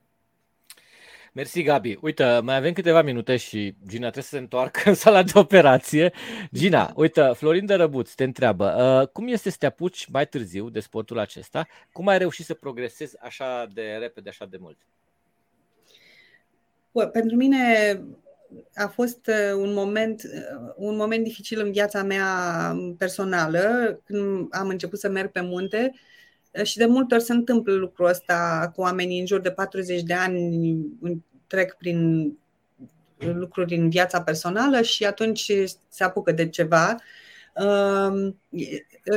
Mersi, Gabi. Uite, mai avem câteva minute și Gina trebuie să se întoarcă în sala de operație. Gina, uite, Florin de Răbuț te întreabă, uh, cum este să te apuci mai târziu de sportul acesta? Cum ai reușit să progresezi așa de repede, așa de mult? Bă, pentru mine a fost uh, un moment, uh, un moment dificil în viața mea personală, când am început să merg pe munte și de multe ori se întâmplă lucrul ăsta cu oamenii în jur de 40 de ani trec prin lucruri în viața personală și atunci se apucă de ceva.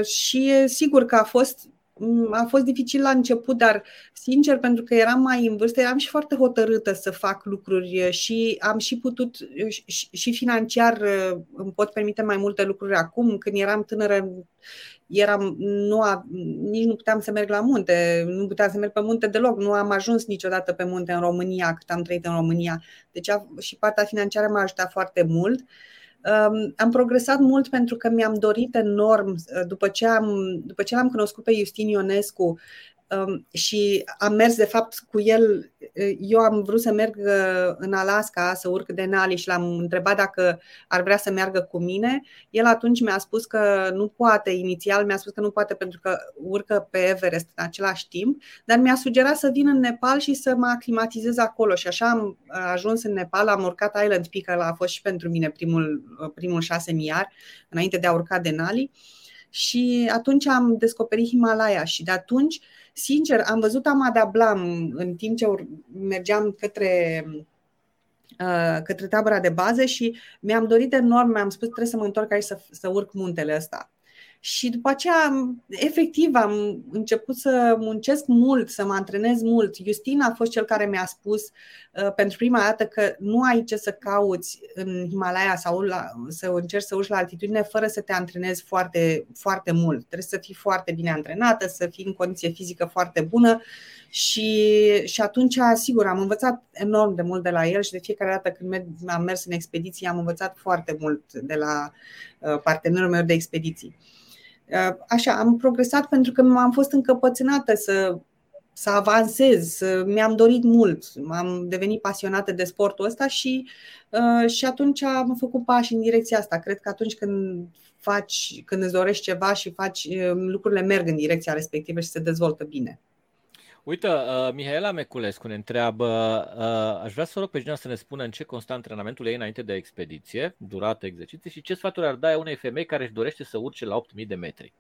Și sigur că a fost a fost dificil la început, dar sincer, pentru că eram mai în vârstă, eram și foarte hotărâtă să fac lucruri și am și putut, și financiar îmi pot permite mai multe lucruri acum. Când eram tânără, eram, nu a, nici nu puteam să merg la munte, nu puteam să merg pe munte deloc, nu am ajuns niciodată pe munte în România cât am trăit în România. Deci a, și partea financiară m-a ajutat foarte mult. Um, am progresat mult pentru că mi-am dorit enorm, după ce, am, după ce l-am cunoscut pe Justin Ionescu Um, și am mers de fapt cu el. Eu am vrut să merg uh, în Alaska să urc Denali și l-am întrebat dacă ar vrea să meargă cu mine. El atunci mi-a spus că nu poate, inițial mi-a spus că nu poate pentru că urcă pe Everest în același timp, dar mi-a sugerat să vin în Nepal și să mă aclimatizez acolo și așa am ajuns în Nepal, am urcat Island Peak, ăla a fost și pentru mine primul, primul șase miar înainte de a urca Denali și atunci am descoperit Himalaya și de atunci uh, Sincer, am văzut Amada Blam în timp ce mergeam către uh, către tabăra de bază și mi-am dorit enorm, mi-am spus trebuie să mă întorc aici să, să urc muntele ăsta. Și după aceea, efectiv, am început să muncesc mult, să mă antrenez mult. Justina a fost cel care mi-a spus uh, pentru prima dată că nu ai ce să cauți în Himalaya sau la, să încerci să urci la altitudine fără să te antrenezi foarte, foarte mult. Trebuie să fii foarte bine antrenată, să fii în condiție fizică foarte bună și, și atunci, sigur, am învățat enorm de mult de la el și de fiecare dată când am mers în expediție am învățat foarte mult de la uh, partenerul meu de expediții. Uh, așa, am progresat pentru că am fost încăpățânată să, să avansez, să, mi-am dorit mult, am devenit pasionată de sportul ăsta și, uh, și atunci am făcut pași în direcția asta. Cred că atunci când faci, când îți dorești ceva și faci, uh, lucrurile merg în direcția respectivă și se dezvoltă bine. Uite, uh, Mihaela Meculescu ne întreabă, uh, aș vrea să rog pe cineva să ne spună în ce constă antrenamentul ei înainte de expediție, durată exerciții și ce sfaturi ar da unei femei care își dorește să urce la 8000 de metri.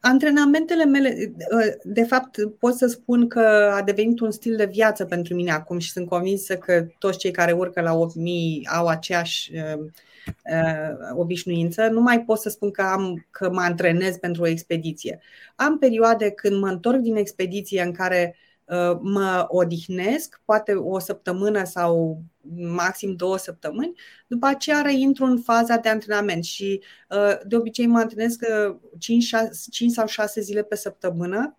Antrenamentele mele, uh, de fapt, pot să spun că a devenit un stil de viață pentru mine acum și sunt convinsă că toți cei care urcă la 8000 au aceeași uh, uh, obișnuință. Nu mai pot să spun că, am, că mă antrenez pentru o expediție. Am perioade când mă întorc din expediție în care uh, mă odihnesc, poate o săptămână sau maxim două săptămâni, după aceea reintru în faza de antrenament și uh, de obicei mă antrenez 5, 6, 5 sau 6 zile pe săptămână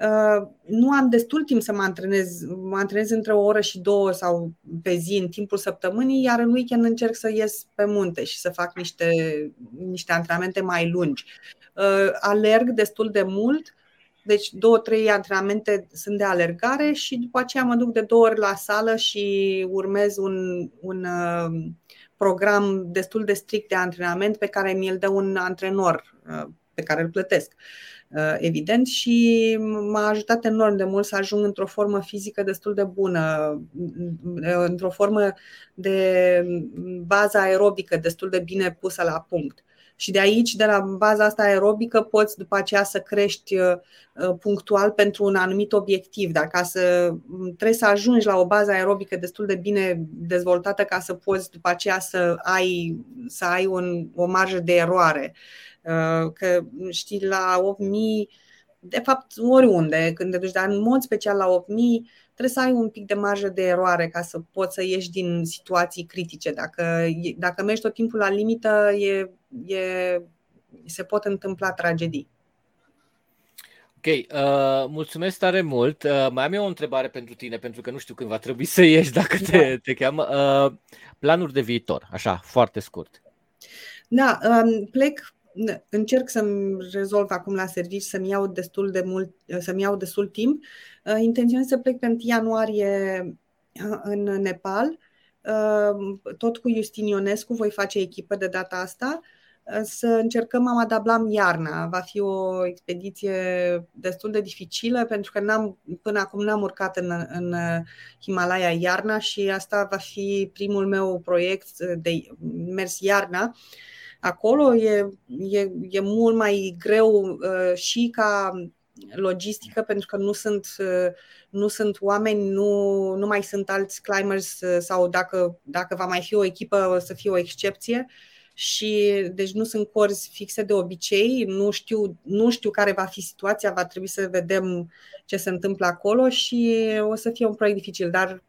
Uh, nu am destul timp să mă antrenez, mă antrenez între o oră și două sau pe zi în timpul săptămânii, iar în weekend încerc să ies pe munte și să fac niște, niște antrenamente mai lungi. Uh, alerg destul de mult, deci două, trei antrenamente sunt de alergare și după aceea mă duc de două ori la sală și urmez un, un uh, program destul de strict de antrenament pe care mi-l dă un antrenor pe care îl plătesc. Uh, evident, și m-a ajutat enorm de mult să ajung într-o formă fizică destul de bună, uh, într-o formă de bază aerobică destul de bine pusă la punct. Și de aici, de la baza asta aerobică, poți după aceea să crești uh, punctual pentru un anumit obiectiv. Dar ca să trebuie să ajungi la o bază aerobică destul de bine dezvoltată ca să poți după aceea să ai, să ai un, o marjă de eroare. Uh, că știi, la 8000, de fapt oriunde, când te duci, dar în mod special la 8000, trebuie să ai un pic de marjă de eroare ca să poți să ieși din situații critice. Dacă, dacă mergi tot timpul la limită, e, e, se pot întâmpla tragedii. Ok, uh, mulțumesc tare mult. Uh, mai am eu o întrebare pentru tine, pentru că nu știu când va trebui să ieși dacă te, da. te cheamă. Uh, planuri de viitor, așa, foarte scurt. Da, um, plec încerc să-mi rezolv acum la serviciu, să-mi iau destul de mult, să-mi iau destul timp. Uh, intenționez să plec pe 1 ianuarie uh, în Nepal. Uh, tot cu Justin Ionescu voi face echipă de data asta să încercăm Amadablam iarna. Va fi o expediție destul de dificilă pentru că n-am, până acum n-am urcat în, în Himalaya iarna și asta va fi primul meu proiect de mers iarna. Uh, acolo e, e, e mult mai greu uh, și ca logistică pentru că nu sunt, uh, nu sunt oameni, nu, nu mai sunt alți climbers uh, sau dacă, dacă va mai fi o echipă o să fie o excepție și deci nu sunt corzi fixe de obicei, nu știu, nu știu care va fi situația, va trebui să vedem ce se întâmplă acolo și o să fie un proiect dificil, dar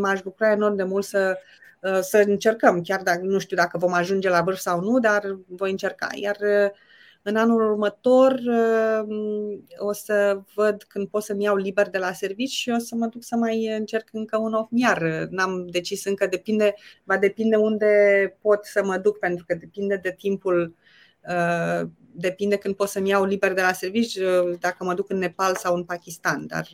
m-aș bucura enorm de mult să Uh, să încercăm, chiar dacă nu știu dacă vom ajunge la vârf sau nu, dar voi încerca. Iar uh, În anul următor o să văd când pot să-mi iau liber de la servici și o să mă duc să mai încerc încă un ofmiar. N-am decis încă, depinde, va depinde unde pot să mă duc, pentru că depinde de timpul depinde când pot să-mi iau liber de la servici, dacă mă duc în Nepal sau în Pakistan, dar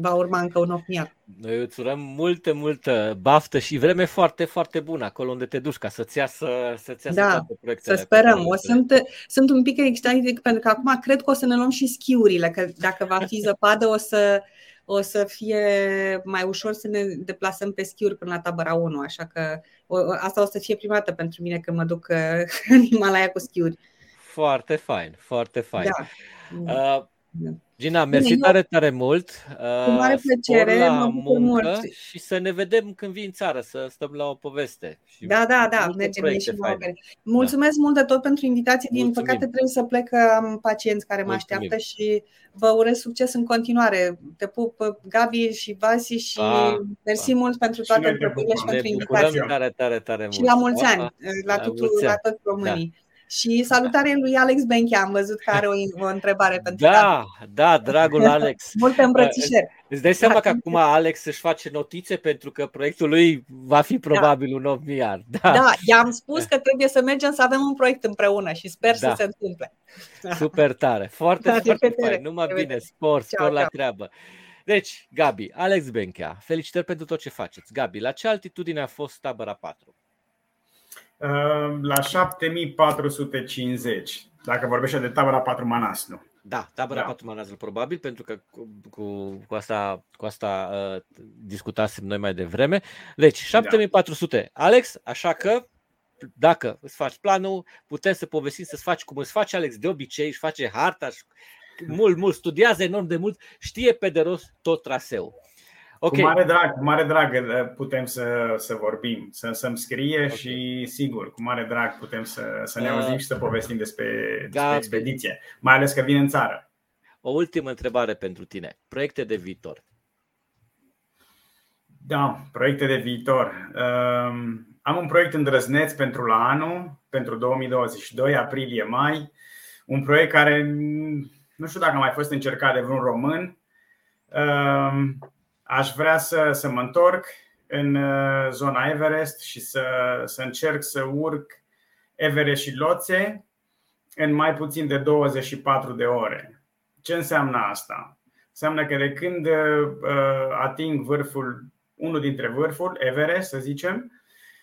va urma încă un ofniar. Noi îți urăm multă, multă baftă și vreme foarte, foarte bună acolo unde te duci ca să-ți iasă, să-ți iasă da, toate proiectele. să sperăm. O sunt, sunt un pic excited pentru că acum cred că o să ne luăm și schiurile, că dacă va fi zăpadă o să, o să fie mai ușor să ne deplasăm pe schiuri până la tabăra 1, așa că o, asta o să fie prima dată pentru mine când mă duc în Himalaya cu schiuri. Foarte fain, foarte fain. Da. Uh, Gina, mersi Bine, tare, tare mult. Cu mare plăcere, la mă muncă mult. Și să ne vedem când vii în țară, să stăm la o poveste. Și da, da, da, mergem și Mulțumesc da. mult de tot pentru invitație. Din Mulțumim. păcate trebuie să plec, am pacienți care mă Mulțumim. așteaptă și vă urez succes în continuare. Te pup, Gabi și Vasi și pa, mersi pa. mult pentru toate întrebările și pentru invitație. Tare, tare, tare mult. Și la mulți ani, la, la, tuturor, la toți românii. Da. Și salutare lui Alex Benchea, am văzut că are o, o întrebare pentru Da, da, dragul Alex. Multe îmbrățișări. Îți dai seama că acum Alex își face notițe pentru că proiectul lui va fi da. probabil da. un 8 miliard. Da. da, i-am spus că trebuie să mergem să avem un proiect împreună și sper da. să se întâmple. Super tare, foarte, da, foarte fain. Numai bine, spor, spor ceau, la ceau. treabă. Deci, Gabi, Alex Benchea, felicitări pentru tot ce faceți. Gabi, la ce altitudine a fost tabăra 4? Ehm, la 7450, dacă vorbește de tabăra 4 Manaslu. Da, tabăra da. 4 Manaslu probabil, pentru că cu, cu, cu asta, cu asta uh, discutasem noi mai devreme. Deci, 7400. Da. Alex, așa că dacă îți faci planul, putem să povestim să-ți faci cum îți face Alex de obicei, își face harta, mult, mult, studiază enorm de mult, știe pe de rost tot traseul. Okay. Cu mare drag, cu mare drag uh, putem să, să vorbim, să, să-mi scrie okay. și sigur, cu mare drag putem să, să ne uh, auzim uh, și să povestim despre, despre expediție, mai ales că vine în țară. O ultimă întrebare pentru tine. Proiecte de viitor. Da, proiecte de viitor. Um, am un proiect îndrăzneț pentru la anul, pentru 2022, aprilie-mai. Un proiect care nu știu dacă a mai fost încercat de vreun român. Um, Aș vrea să, să mă întorc în uh, zona Everest și să, să încerc să urc Everest și Loțe în mai puțin de 24 de ore. Ce înseamnă asta? Înseamnă că de când uh, ating vârful, unul dintre vârfuri, Everest, să zicem,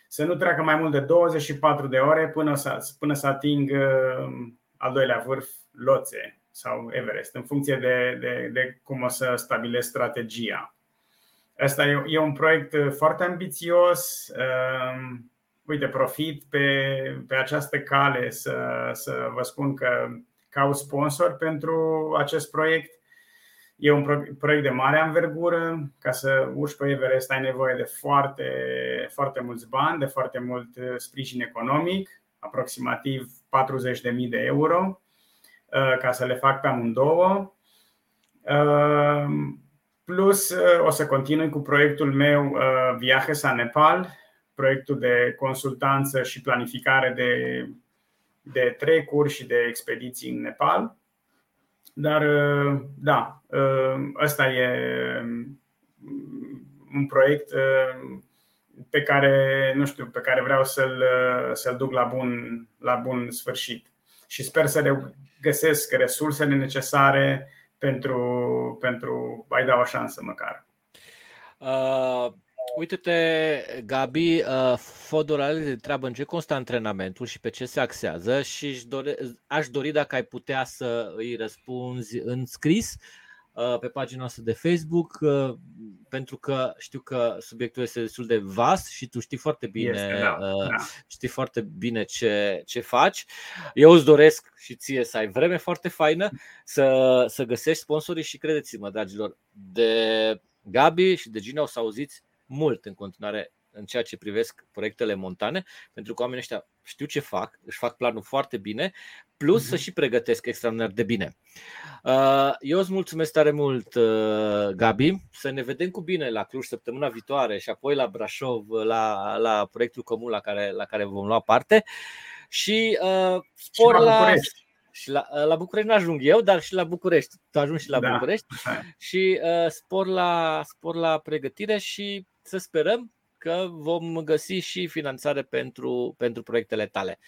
să nu treacă mai mult de 24 de ore până să, până să ating uh, al doilea vârf, Loțe sau Everest, în funcție de, de, de cum o să stabilesc strategia. Asta e un proiect uh, foarte ambițios. Um, uite, profit pe, pe această cale să, să vă spun că caut sponsor pentru acest proiect. E un proiect de mare anvergură. Ca să urci pe Everest ai nevoie de foarte, foarte mulți bani, de foarte mult uh, sprijin economic, aproximativ 40.000 de euro, uh, ca să le fac pe amândouă. Plus, uh, o să continui cu proiectul meu uh, Viajes a Nepal, proiectul de consultanță și planificare de, de trecuri și de expediții în Nepal. Dar, uh, da, ăsta e un proiect pe care, nu știu, pe care vreau să-l, să-l duc la bun, la bun sfârșit. Și sper să găsesc resursele necesare pentru, pentru a-i da o șansă măcar. Uh, uite-te, Gabi, uh, Fodor ale întreabă în ce constă antrenamentul și pe ce se axează și aș dori dacă ai putea să îi răspunzi în scris uh, pe pagina noastră de Facebook, uh, pentru că știu că subiectul este destul de vast și tu știi foarte bine, este, da, uh, da. știi foarte bine ce, ce faci. Eu îți doresc și ție să ai vreme foarte faină, să, să găsești sponsorii și credeți-mă, dragilor, de Gabi și de Gina o să auziți mult în continuare în ceea ce privesc proiectele montane, pentru că oamenii ăștia știu ce fac, își fac planul foarte bine, plus uh-huh. să și pregătesc extraordinar de bine. Uh, eu îți mulțumesc tare mult, uh, Gabi. Să ne vedem cu bine la Cluj săptămâna viitoare și apoi la Brașov, la, la proiectul comun la care, la care vom lua parte. și uh, spor și la, la și la, uh, la București nu ajung eu, dar și la București. Tu ajungi și la da. București și uh, spor, la, spor la pregătire și să sperăm că vom găsi și finanțare pentru, pentru proiectele tale.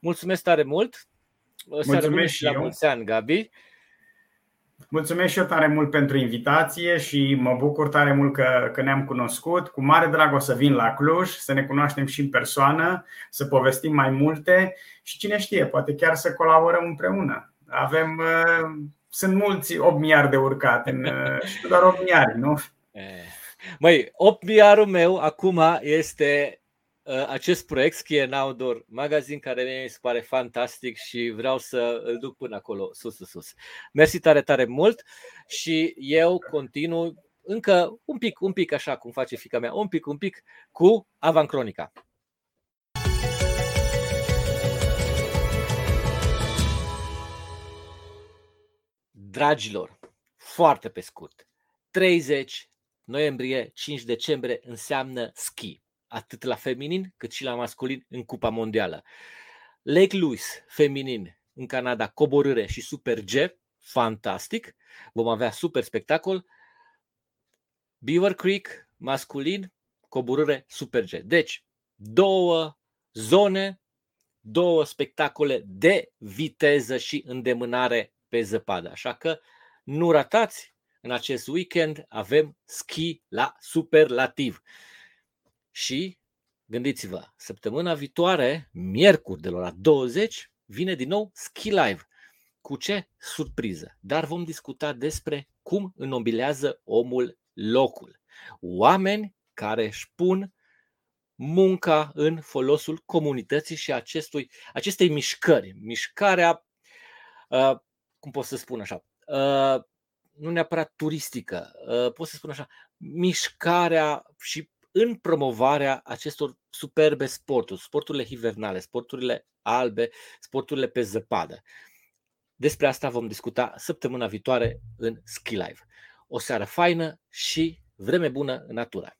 Mulțumesc tare mult! Mulțumesc și la mulți ani, Gabi! Mulțumesc și eu tare mult pentru invitație și mă bucur tare mult că, că ne-am cunoscut. Cu mare drag o să vin la Cluj, să ne cunoaștem și în persoană, să povestim mai multe și cine știe, poate chiar să colaborăm împreună. Avem, uh, sunt mulți 8 miliarde de urcat, în, uh, și doar 8 miliarde, nu? Măi, 8 miliardul meu acum este Uh, acest proiect, Ski and Outdoor magazin, care mi se pare fantastic și vreau să îl duc până acolo, sus, sus, sus. Mersi tare, tare mult și eu continu încă un pic, un pic așa cum face fica mea, un pic, un pic cu Avancronica. Dragilor, foarte pe scurt, 30 noiembrie, 5 decembrie înseamnă ski atât la feminin cât și la masculin în Cupa Mondială. Lake Louise, feminin, în Canada, coborâre și Super G, fantastic, vom avea super spectacol. Beaver Creek, masculin, coborâre Super G. Deci, două zone, două spectacole de viteză și îndemânare pe zăpadă. Așa că nu ratați, în acest weekend avem ski la superlativ. Și gândiți-vă, săptămâna viitoare, miercuri de la ora 20, vine din nou Ski Live. Cu ce? Surpriză. Dar vom discuta despre cum înnobilează omul locul. Oameni care își pun munca în folosul comunității și acestui, acestei mișcări. Mișcarea, uh, cum pot să spun așa, uh, nu neapărat turistică, uh, pot să spun așa, mișcarea și în promovarea acestor superbe sporturi, sporturile hivernale, sporturile albe, sporturile pe zăpadă. Despre asta vom discuta săptămâna viitoare în Ski Live. O seară faină și vreme bună în natură!